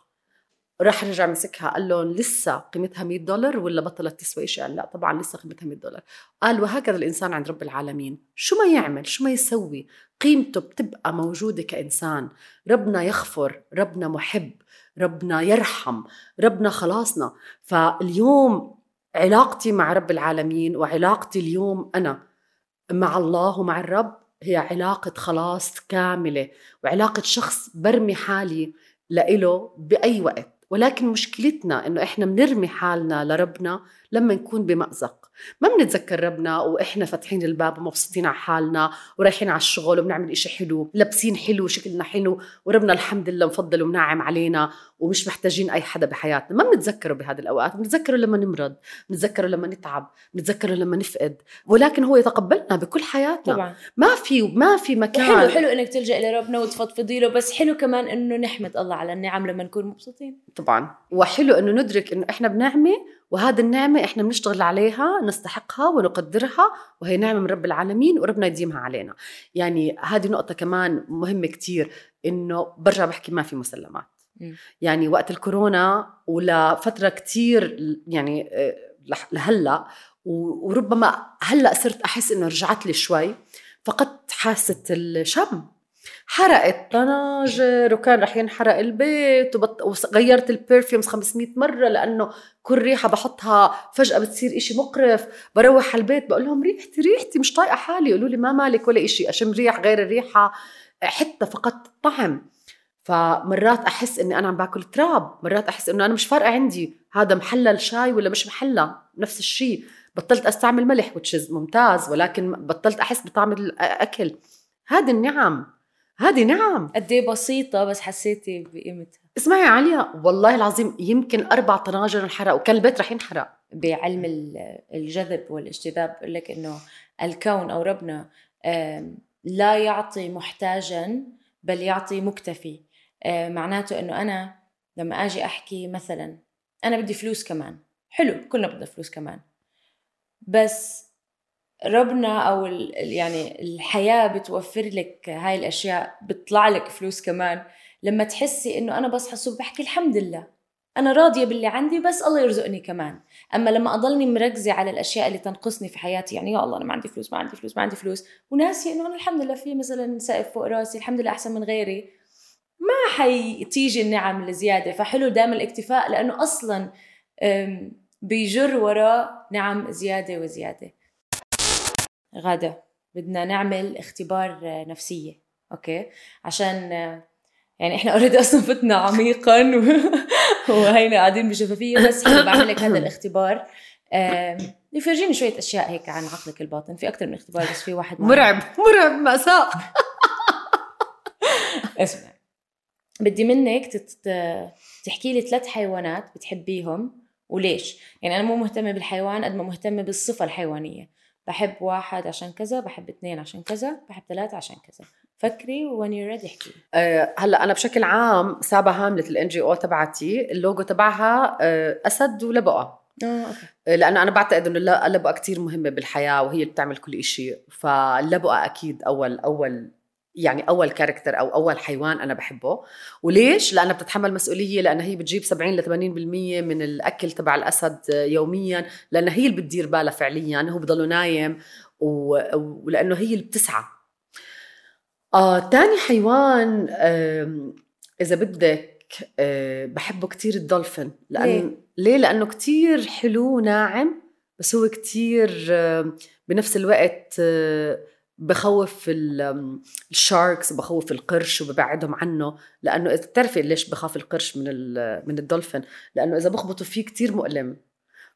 راح رجع مسكها قال لهم لسه قيمتها 100 دولار ولا بطلت تسوى شيء قال لا طبعا لسه قيمتها 100 دولار. قال وهكذا الإنسان عند رب العالمين. شو ما يعمل شو ما يسوي قيمته بتبقى موجودة كإنسان. ربنا يغفر ربنا محب ربنا يرحم ربنا خلاصنا. فاليوم علاقتي مع رب العالمين وعلاقتي اليوم أنا مع الله ومع الرب هي علاقة خلاص كاملة وعلاقة شخص برمي حالي لإله بأي وقت. ولكن مشكلتنا إنه إحنا بنرمي حالنا لربنا لما نكون بمأزق. ما بنتذكر ربنا وإحنا فاتحين الباب ومبسوطين على حالنا ورايحين على الشغل وبنعمل إشي حلو لابسين حلو وشكلنا حلو وربنا الحمد لله مفضل ومنعم علينا ومش محتاجين أي حدا بحياتنا. ما بنتذكره بهذه الأوقات بنتذكره لما نمرض بنتذكره لما نتعب بنتذكره لما نفقد ولكن هو يتقبلنا بكل حياتنا. طبعا. ما في ما في مكان. وحلو حلو إنك تلجأ لربنا وتفضفضي له بس حلو كمان إنه نحمد الله على النعم لما نكون مبسوطين. طبعا. وحلو إنه ندرك إنه إحنا بنعمة وهذه النعمة إحنا بنشتغل عليها نستحقها ونقدرها وهي نعمة من رب العالمين وربنا يديمها علينا. يعني هذه نقطة كمان مهمة كتير إنه برجع بحكي ما في مسلمات. يعني وقت الكورونا ولفتره كتير يعني آه، لهلأ وربما هلأ صرت أحس إنه رجعت لي شوي فقدت حاسة الشم. حرقت طناجر وكان رح ينحرق البيت وبط... وغيرت البرفيومز 500 مرة لأنه كل ريحة بحطها فجأة بتصير إشي مقرف. بروح على البيت بقول لهم ريحتي ريحتي مش طايقة حالي. يقولوا لي ما مالك ولا إشي أشم ريح غير الريحة. حتى فقدت الطعم فمرات أحس إني أنا عم باكل تراب. مرات أحس إنه أنا مش فارقة عندي. هذا محلل شاي ولا مش محلى؟ نفس الشيء بطلت أستعمل ملح وتشز ممتاز ولكن بطلت أحس بطعم الأكل هذه النعم. هذه نعم. قد إيه بسيطة بس حسيتي بقيمتها. اسمعي يا عليا والله العظيم يمكن أربع طناجر انحرق وكان البيت رح ينحرق. بعلم ال- الجذب والاجتذاب بقول لك إنه الكون أو ربنا لا يعطي محتاجا بل يعطي مكتفي. معناته إنه أنا لما آجي أحكي مثلا أنا بدي فلوس كمان. حلو كلنا بدنا فلوس كمان. بس ربنا أو يعني الحياة بتوفر لك هاي الأشياء بتطلع لك فلوس كمان. لما تحسي إنه أنا بصحى الصبح بحكي الحمد لله أنا راضية باللي عندي بس الله يرزقني كمان. أما لما أضلني مركزة على الأشياء اللي تنقصني في حياتي يعني يا الله أنا ما عندي فلوس ما عندي فلوس ما عندي فلوس وناسي إنه أنا الحمد لله في مثلا سقف فوق راسي الحمد لله أحسن من غيري ما حتيجي النعم الزيادة. فحلو دائما الاكتفاء لأنه أصلا بيجر وراء نعم زيادة وزيادة. غادة بدنا نعمل اختبار نفسية أوكي؟ عشان يعني إحنا already أصلا فتنا عميقا وهينا قاعدين بشفافية بس بعمل لك هذا الاختبار. يفرجيني شوية أشياء هيك عن عقلك الباطن. في أكثر من اختبار بس في واحد. مرعب مرعب مأساة اسمع. بدي منك تت... تحكي لي ثلاث حيوانات بتحبيهم وليش؟ يعني أنا مو مهتمة بالحيوان قد ما مهتمة بالصفة الحيوانية. بحب واحد عشان كذا بحب اثنين عشان كذا بحب ثلاثة عشان كذا. فكري when you ready احكي. آه، هلأ أنا بشكل عام سابا هاملت ال NGO تبعتي اللوجو تبعها آه، أسد ولبؤة. آه أوكي. آه، لأنه أنا بعتقد إنه الل- اللبؤة كتير مهمة بالحياة وهي اللي بتعمل كل شيء فاللبؤة أكيد أول أول يعني أول character أو أول حيوان أنا بحبه وليش لأنها بتتحمل مسؤولية لانها هي بتجيب 70 ل 80% من الأكل تبع الأسد آه، يوميا لانها هي اللي بتدير بالها فعليا هو بضله نايم. ولأنه هي اللي بتسعى آه، تاني حيوان آم، إذا بدك أه بحبه كتير الدولفين لأن ليه؟ ليه؟ لأنه كتير حلو وناعم بس هو كتير آه، بنفس الوقت آه، بخوف الشاركس وبخوف القرش وببعدهم عنه لأنه إذا بتعرفي ليش بخاف القرش من من الدولفين؟ لأنه إذا بخبطوا فيه كتير مؤلم.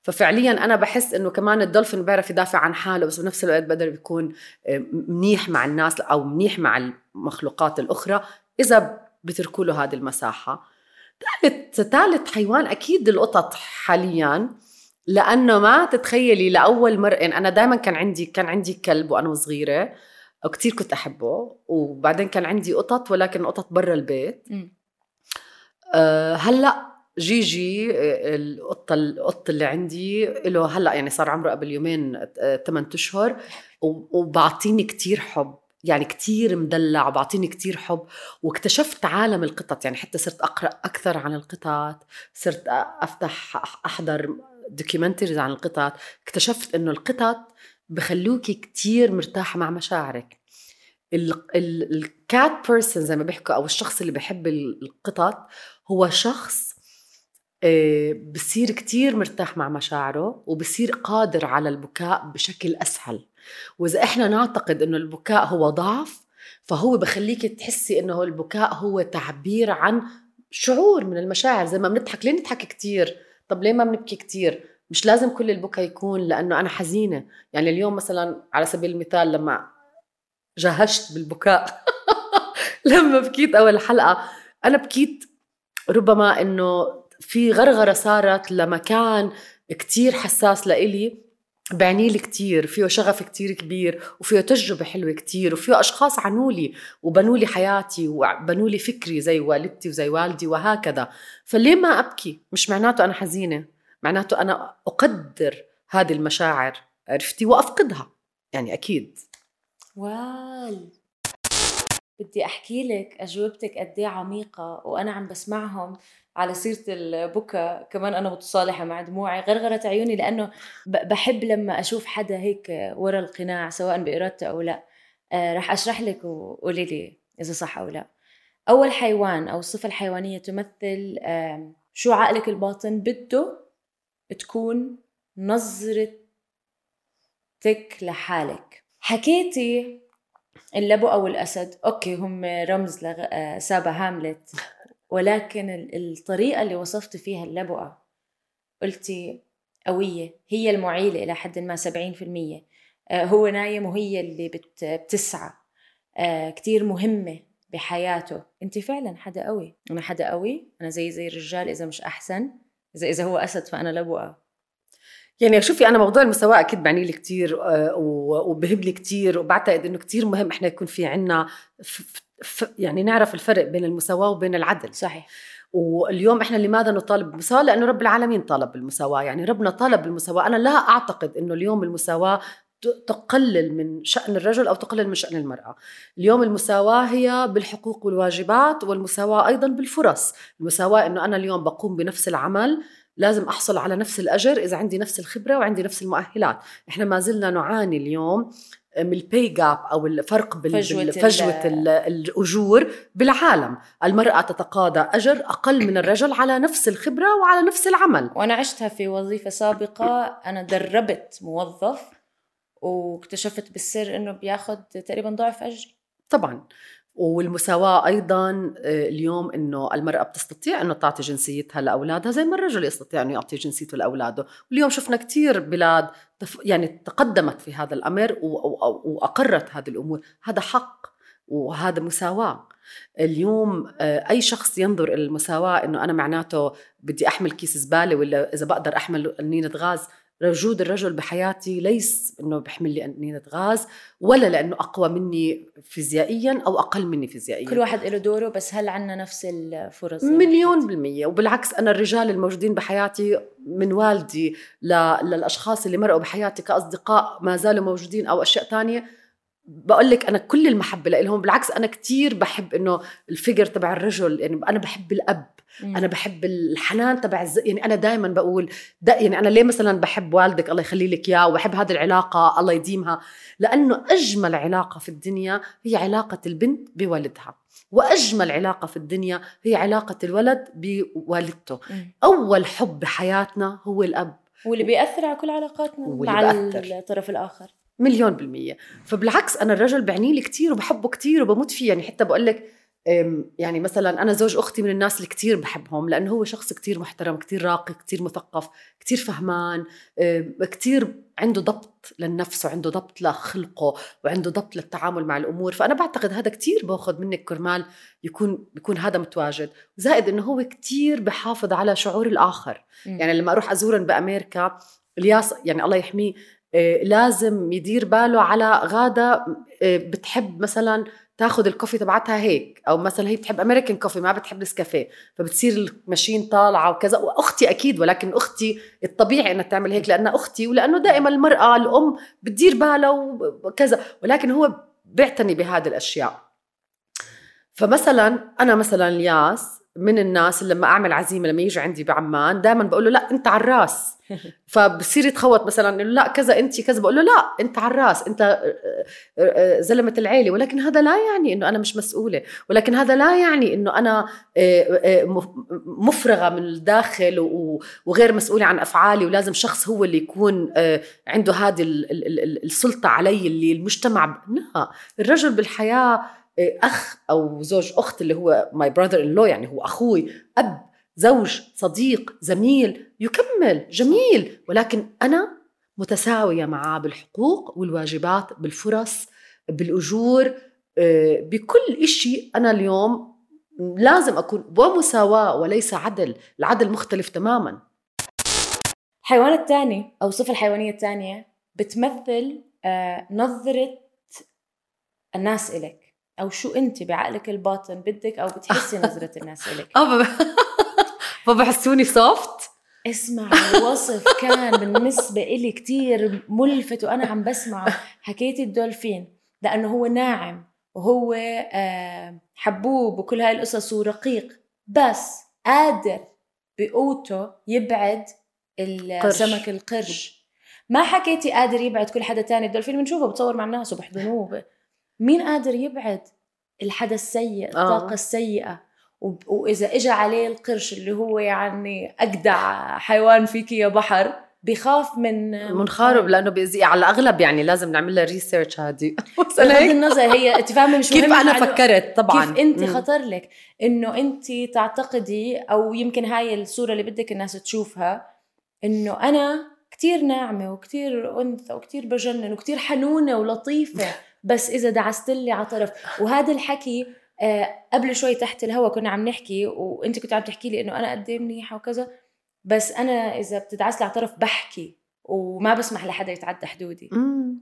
ففعليا أنا بحس إنه كمان الدولفين بيعرف يدافع عن حاله بس بنفس الوقت بقدر يكون آه، منيح مع الناس أو منيح مع المخلوقات الأخرى إذا بتركوا له هذه المساحة. ثالث ثالث حيوان أكيد القطط حاليا. لأنه ما تتخيلي لأول مرة يعني أنا دائما كان عندي كان عندي كلب وأنا صغيرة وكتير كنت أحبه وبعدين كان عندي قطط ولكن قطط برا البيت. أه هلأ جيجي آه، القطه القط اللي عندي له هلأ يعني صار عمره قبل يومين 8 أشهر و- وبعطيني كتير حب يعني كتير مدلع وبعطيني كتير حب واكتشفت عالم القطط يعني حتى صرت أقرأ أكثر عن القطط صرت أفتح أحضر دوكيومنتريز عن القطط اكتشفت إنه القطط بخلوكي كتير مرتاحة مع مشاعرك. الكات بيرسون زي ما بيحكوا أو الشخص اللي بحب ال- القطط هو شخص آه، بصير كتير مرتاح مع مشاعره وبصير قادر على البكاء بشكل أسهل. وإذا إحنا نعتقد إنه البكاء هو ضعف فهو بخليك تحسي إنه البكاء هو تعبير عن شعور من المشاعر. زي ما بنضحك ليه نضحك كتير؟ طب ليه ما بنبكي كتير؟ مش لازم كل البكاء يكون لأنه أنا حزينة. يعني اليوم مثلا على سبيل المثال لما جهشت بالبكاء لما بكيت أول حلقة أنا بكيت ربما إنه في غرغرة صارت لمكان كتير حساس لإلي. بعني لي كتير فيه شغف كتير كبير وفيه تجربة حلوة كتير وفيه أشخاص عنولي وبنوا لي حياتي وبنوا لي فكري زي والدتي وزي والدي وهكذا. فليه ما أبكي؟ مش معناته أنا حزينة معناته أنا أقدر هذه المشاعر عرفتي؟ وأفقدها يعني أكيد. وال بدي أحكي لك أجوبتك قد إيه عميقة وأنا عم بسمعهم على سيرة البكا كمان أنا متصالحة مع دموعي غرغره عيوني لأنه ب- بحب لما أشوف حدا هيك ورا القناع سواء بإرادته أو لا. آه رح أشرح لك وقولي لي إذا صح أو لا. أول حيوان أو الصفه الحيوانية تمثل شو عقلك الباطن بده تكون نظرتك لحالك. حكيتي اللبو أو الأسد؟ أوكي هم رمز لسابا هاملت. ولكن ال- الطريقة اللي وصفت فيها اللبؤة قلتي قوية هي المعيلة إلى حد ما 70% آه، هو نايم وهي اللي بت بتسعى. آه، كتير مهمة بحياته. أنت فعلا حدا قوي. أنا حدا قوي. أنا زي زي الرجال إذا مش أحسن. إذا إذا هو أسد فأنا لبؤة. يعني شوفي أنا موضوع المساواة أكيد بعني لي كثير وبهب لي كثير وبعتقد إنه كثير مهم إحنا يكون في عنا يعني نعرف الفرق بين المساواة وبين العدل. صحيح. واليوم إحنا لماذا نطالب؟ بالمساواه؟ لأنه رب العالمين طالب بالمساواة، يعني ربنا طالب بالمساواة، أنا لا أعتقد إنه اليوم المساواة تقلل من شأن الرجل أو تقلل من شأن المرأة. اليوم المساواة هي بالحقوق والواجبات والمساواة أيضا بالفرص. المساواة أنه أنا اليوم بقوم بنفس العمل لازم أحصل على نفس الأجر إذا عندي نفس الخبرة وعندي نفس المؤهلات. إحنا ما زلنا نعاني اليوم من البي جاب أو الفرق بال- فجوة بال- فجوة ال- ال- الأجور بالعالم، المرأة تتقاضى أجر أقل من الرجل على نفس الخبرة وعلى نفس العمل، وأنا عشتها في وظيفة سابقة. أنا دربت موظف واكتشفت بالسر إنه بياخذ تقريبا ضعف اجري طبعا. والمساواة أيضا آه، اليوم أنه المرأة بتستطيع أنه تعطي جنسيتها لأولادها زي ما الرجل يستطيع أنه يعطي جنسيته لأولاده. واليوم شفنا كتير بلاد يعني تقدمت في هذا الأمر وأقرت هذه الأمور. هذا حق وهذا مساواة. اليوم آه، أي شخص ينظر إلى المساواة أنه أنا معناته بدي أحمل كيس زبالة ولا إذا بقدر أحمل نينة غاز وجود الرجل بحياتي ليس إنه بيحمل لي نينة غاز ولا لأنه أقوى مني فيزيائيا أو أقل مني فيزيائيا كل واحد له دوره بس هل عنا نفس الفرص مليون؟ بالمية وبالعكس أنا الرجال الموجودين بحياتي من والدي ل... للأشخاص اللي مرقوا بحياتي كأصدقاء ما زالوا موجودين أو أشياء تانية بقول لك أنا كل المحبة لهم بالعكس أنا كتير بحب إنه ال figure تبع الرجل يعني أنا بحب الأب مم. أنا بحب الحنان تبع الز... يعني أنا دائما بقول دا يعني أنا ليه مثلا بحب والدك الله يخلي لك إياه وبحب هذه العلاقة الله يديمها لأنه أجمل علاقة في الدنيا هي علاقة البنت بوالدها وأجمل علاقة في الدنيا هي علاقة الولد بوالدته مم. أول حب بحياتنا هو الأب واللي بيأثر على كل علاقاتنا مع بيأثر. الطرف الآخر مليون بالمية. فبالعكس أنا الرجل بعني لي كتير وبحبه كتير وبموت فيه. يعني حتى بقول لك يعني مثلا أنا زوج أختي من الناس اللي كتير بحبهم لأنه هو شخص كتير محترم كتير راقي كتير مثقف كتير فهمان كتير عنده ضبط للنفس وعنده ضبط لخلقه وعنده ضبط للتعامل مع الأمور. فأنا بعتقد هذا كتير بأخذ منك كرمال يكون بيكون هذا متواجد. زائد إنه هو كتير بحافظ على شعور الآخر. يعني لما أروح أزورن بأمريكا الياس يعني الله يحميه لازم يدير باله على غادة آه، بتحب مثلا تاخذ الكوفي تبعتها هيك أو مثلا هي بتحب أمريكان كوفي ما بتحب نسكافيه فبتصير الماشين طالعة وكذا. وأختي أكيد ولكن أختي الطبيعي إنها تعمل هيك لأنها أختي ولأنه دائما المرأة الأم بتدير بالها وكذا. ولكن هو بيعتني بهذه الأشياء. فمثلا أنا مثلا الياس من الناس اللي لما أعمل عزيمة لما يجي عندي بعمان دائما بقول له لا أنت على الرأس. فبصير يتخوت مثلا لا كذا أنت كذا بقول له لا أنت على الرأس أنت آه، آه، آه، زلمة العيلة. ولكن هذا لا يعني إنه أنا مش مسؤولة. ولكن هذا لا يعني إنه أنا مف- مفرغة من الداخل وغير مسؤولة عن أفعالي. ولازم شخص هو اللي يكون عنده هذه ال- ال- ال- السلطة علي اللي المجتمع لا الرجل بالحياة أخ أو زوج أخت اللي هو my brother in law يعني هو أخوي أب زوج صديق زميل يكمل جميل. ولكن أنا متساوية معاه بالحقوق والواجبات بالفرص بالأجور آه، بكل إشي. أنا اليوم لازم أكون ومساواة وليس عدل العدل مختلف تماما. الحيوان الثاني أو الصفة الحيوانية الثانية بتمثل آه، نظرة الناس إلك أو شو أنت بعقلك الباطن بدك أو بتحسي نظرة الناس إلك؟ آه فبحسوني سوفت اسمع الوصف كان بالنسبة إلي كتير ملفت وأنا عم بسمعه. حكيتي الدولفين لأنه هو ناعم وهو آه، حبوب وكل هاي القصص ورقيق بس قادر بقوته يبعد السمك القرش. ما حكيتي قادر يبعد كل حدا تاني. الدولفين بنشوفه بتصور مع الناس وبحضنوه. مين قادر يبعد الحدا السيء الطاقة آه. السيئة وإذا إجا عليه القرش اللي هو يعني أجدع حيوان فيك يا بحر بخاف من منخرب لأنه بيأذي. على الأغلب يعني لازم نعمل لها ريسيرش هذه بغض النظر هي انت فاهمه مش كيف أنا. فكرت؟ طبعا. كيف أنت. خطر لك؟ إنه أنت تعتقدي أو يمكن هاي الصورة اللي بدك الناس تشوفها إنه أنا كتير ناعمة وكتير أنثى وكتير بجنن وكتير حنونة ولطيفة. بس إذا دعست لي على طرف وهذا الحكي آه قبل شوي تحت الهوا كنا عم نحكي وأنت كنت عم تحكي لي إنه أنا قد إيه منيحة وكذا. بس أنا إذا بتدعس لي على طرف بحكي وما بسمح لحدا يتعدى حدودي. مم.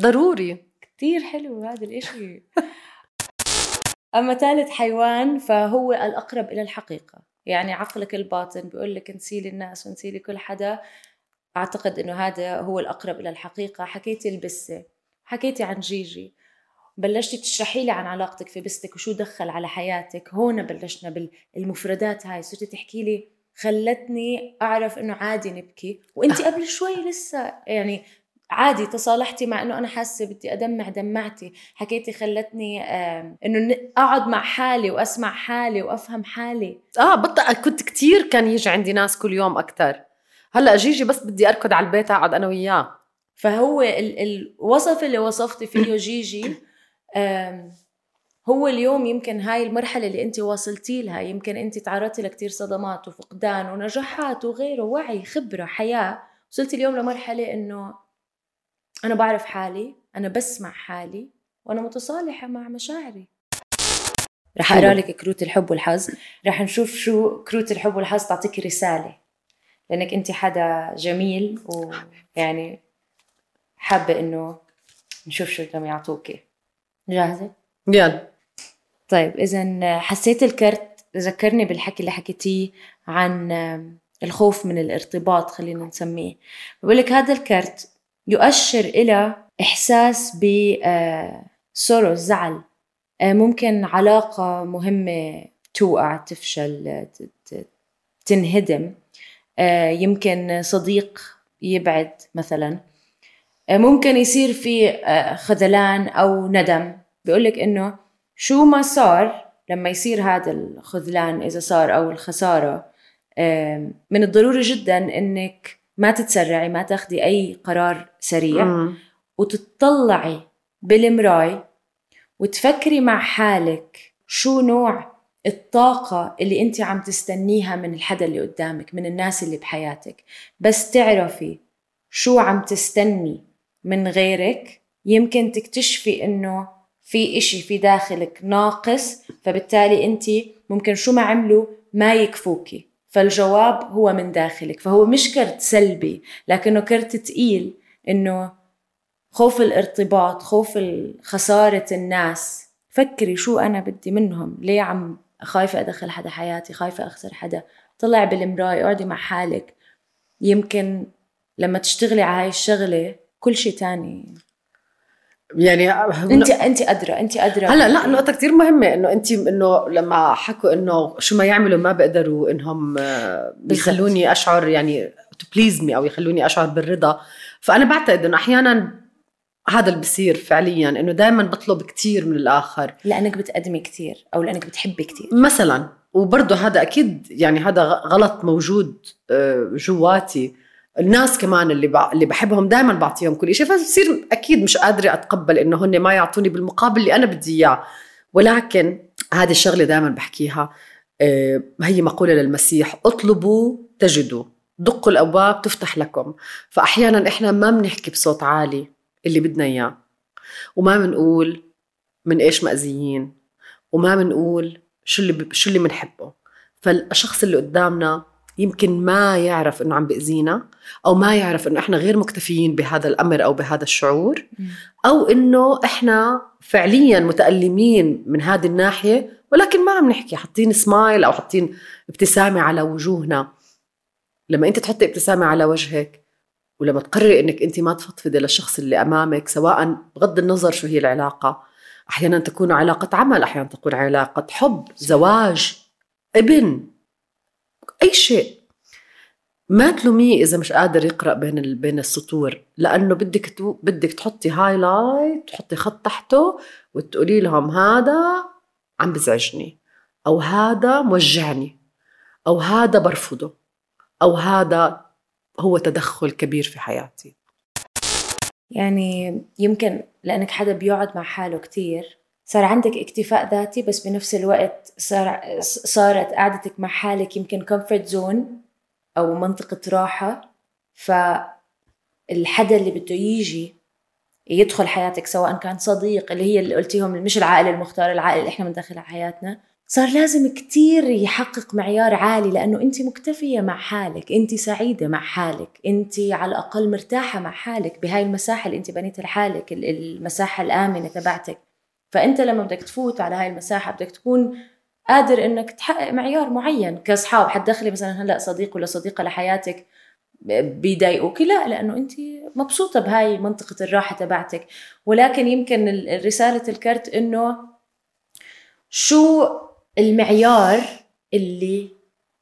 ضروري. كتير حلو هذا الإشي. أما ثالث حيوان فهو الأقرب إلى الحقيقة. يعني عقلك الباطن بيقول لك نسيلي الناس ونسيلي كل حدا. أعتقد إنه هذا هو الأقرب إلى الحقيقة. حكيتي البسة. حكيتي عن جيجي. بلشتي تشرحي لي عن علاقتك في بستك وشو دخل على حياتك. هون بلشنا بالمفردات هاي. صرتي تحكي لي خلتني أعرف إنه عادي نبكي. وإنتي قبل شوي لسه يعني عادي تصالحتي مع إنه أنا حاسة بدي أدمع دمعتي. حكيتي خلتني إنه أقعد مع حالي وأسمع حالي وأفهم حالي. آه بطل كنت كتير كان يجي عندي ناس كل يوم أكثر هلأ جيجي بس بدي أركض على البيت أقعد أنا وياه. فهو ال- الوصف اللي وصفتي فيه جيجي هو اليوم يمكن هاي المرحلة اللي انت واصلتي لها يمكن انت تعرضتي لكتير صدمات وفقدان ونجاحات وغيره وعي خبرة حياة. وصلتي اليوم لمرحلة إنه أنا بعرف حالي أنا بسمع حالي وأنا متصالحة مع مشاعري. رح. أقرأ لك كروت الحب والحظ. رح نشوف شو كروت الحب والحظ تعطيك رسالة لأنك انت حدا جميل ويعني حابة إنه نشوف شو بدهم يعطوكي. جاهزة؟ يلا. طيب إذا حسيت الكرت ذكرني بالحكي اللي حكيتيه عن الخوف من الارتباط خلينا نسميه. بقول لك هذا الكرت يؤشر إلى إحساس بسورو الزعل آه، ممكن علاقة مهمة توقع تفشل تنهدم. آه، يمكن صديق يبعد مثلا. آه، ممكن يصير في خذلان أو ندم. بيقولك إنه شو ما صار لما يصير هذا الخذلان إذا صار أو الخسارة من الضروري جدا إنك ما تتسرعي ما تاخدي أي قرار سريع وتطلعي بالمراي وتفكري مع حالك شو نوع الطاقة اللي أنت عم تستنيها من الحدا اللي قدامك من الناس اللي بحياتك. بس تعرفي شو عم تستني من غيرك يمكن تكتشفي إنه في إشي في داخلك ناقص فبالتالي أنت ممكن شو ما عملوا ما يكفوكي. فالجواب هو من داخلك. فهو مش كرت سلبي لكنه كرت تقيل إنه خوف الارتباط خوف خسارة الناس. فكري شو أنا بدي منهم. ليه عم خايفة أدخل حدا حياتي؟ خايفة أخسر حدا؟ طلع بالمراية اقعدي مع حالك. يمكن لما تشتغلي على هاي الشغلة كل شيء تاني. يعني انت انت ادرى انت ادرى. هلا لا نقطة كثير مهمة إنه انت إنه لما حكوا إنه شو ما يعملوا ما بيقدروا إنهم بيخلوني أشعر يعني to please me أو يخلوني أشعر بالرضا. فأنا بعتقد إنه أحيانا هذا اللي بصير فعليا إنه دائما بطلب كثير من الآخر. لأنك بتقدمي كثير أو لأنك بتحبي كثير مثلا وبرضه هذا أكيد يعني هذا غلط موجود آه، جواتي. الناس كمان اللي اللي بحبهم دائما بعطيهم كل شيء. فبصير أكيد مش قادرة أتقبل إنه هن ما يعطوني بالمقابل اللي أنا بدي إياه. ولكن هذه الشغلة دائما بحكيها آه، هي مقولة للمسيح اطلبوا تجدوا. دقوا الأبواب تفتح لكم. فاحيانا إحنا ما بنحكي بصوت عالي اللي بدنا إياه. وما بنقول من إيش مأذيين. وما بنقول شو اللي شو اللي بنحبه فالشخص اللي قدامنا يمكن ما يعرف إنه عم بأذينا أو ما يعرف إنه إحنا غير مكتفيين بهذا الأمر أو بهذا الشعور أو إنه إحنا فعليا متألمين من هذه الناحية ولكن ما عم نحكي حاطين سمايل أو حاطين ابتسامة على وجوهنا. لما أنت تحطي ابتسامة على وجهك ولما تقرري إنك أنت ما تفضفضي للشخص اللي أمامك سواء بغض النظر شو هي العلاقة أحيانا تكون علاقة عمل أحيانا تكون علاقة حب زواج ابن. أي شيء. ما تلوميه إذا مش قادر يقرأ بين بين السطور لأنه بدك تو... بدك تحطي highlight تحطي خط تحته وتقولي لهم هذا عم بزعجني أو هذا موجعني أو هذا برفضه أو هذا هو تدخل كبير في حياتي. يعني يمكن لأنك حدا بيقعد مع حاله كتير صار عندك اكتفاء ذاتي بس بنفس الوقت صار صارت قعدتك مع حالك يمكن comfort zone أو منطقة راحة. فالحدا اللي بده يجي يدخل حياتك سواء كان صديق اللي هي اللي قلتيهم مش العائلة المختار العائلة اللي إحنا بندخلها حياتنا. صار لازم كتير يحقق معيار عالي لأنه أنت مكتفية مع حالك أنت سعيدة مع حالك أنت على الأقل مرتاحة مع حالك بهاي المساحة اللي أنت بنيتها لحالك المساحة الآمنة تبعتك. فأنت لما بدك تفوت على هاي المساحة بدك تكون قادر إنك تحقق معيار معين كأصحاب. حتدخلي مثلا هلأ صديق ولا صديقة لحياتك بيضايقوك لا لأنه أنت مبسوطة بهاي منطقة الراحة تبعتك. ولكن يمكن رسالة الكرت إنه شو المعيار اللي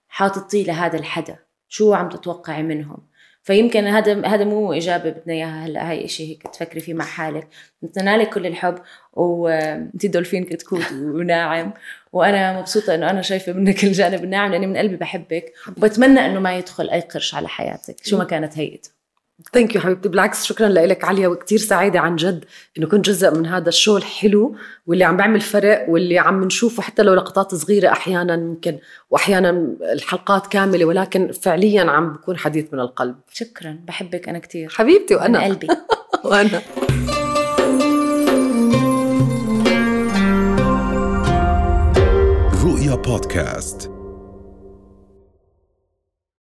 حاططيه لهذا الحدا؟ شو عم تتوقعي منهم؟ فيمكن هذا هذا مو إجابة بدنا إياها هلأ هاي شيء هيك تفكري فيه مع حالك. نتمنى لك كل الحب وانت دولفين كتكوت وناعم. وأنا مبسوطة إنه أنا شايفة منك الجانب الناعم لأني من قلبي بحبك. وبتمنى إنه ما يدخل أي قرش على حياتك. شو ما كانت هيئته thank you حبيبتي. بالعكس شكرا لك عليا وكثير سعيدة عن جد إنه كنت جزء من هذا ال show الحلو واللي عم بعمل فرق واللي عم نشوفه حتى لو لقطات صغيرة أحيانا يمكن واحيانا الحلقات كاملة ولكن فعليا عم بكون حديث من القلب. شكرا. بحبك أنا كثير حبيبتي وأنا. من قلبي. وأنا. رؤيا بودكاست.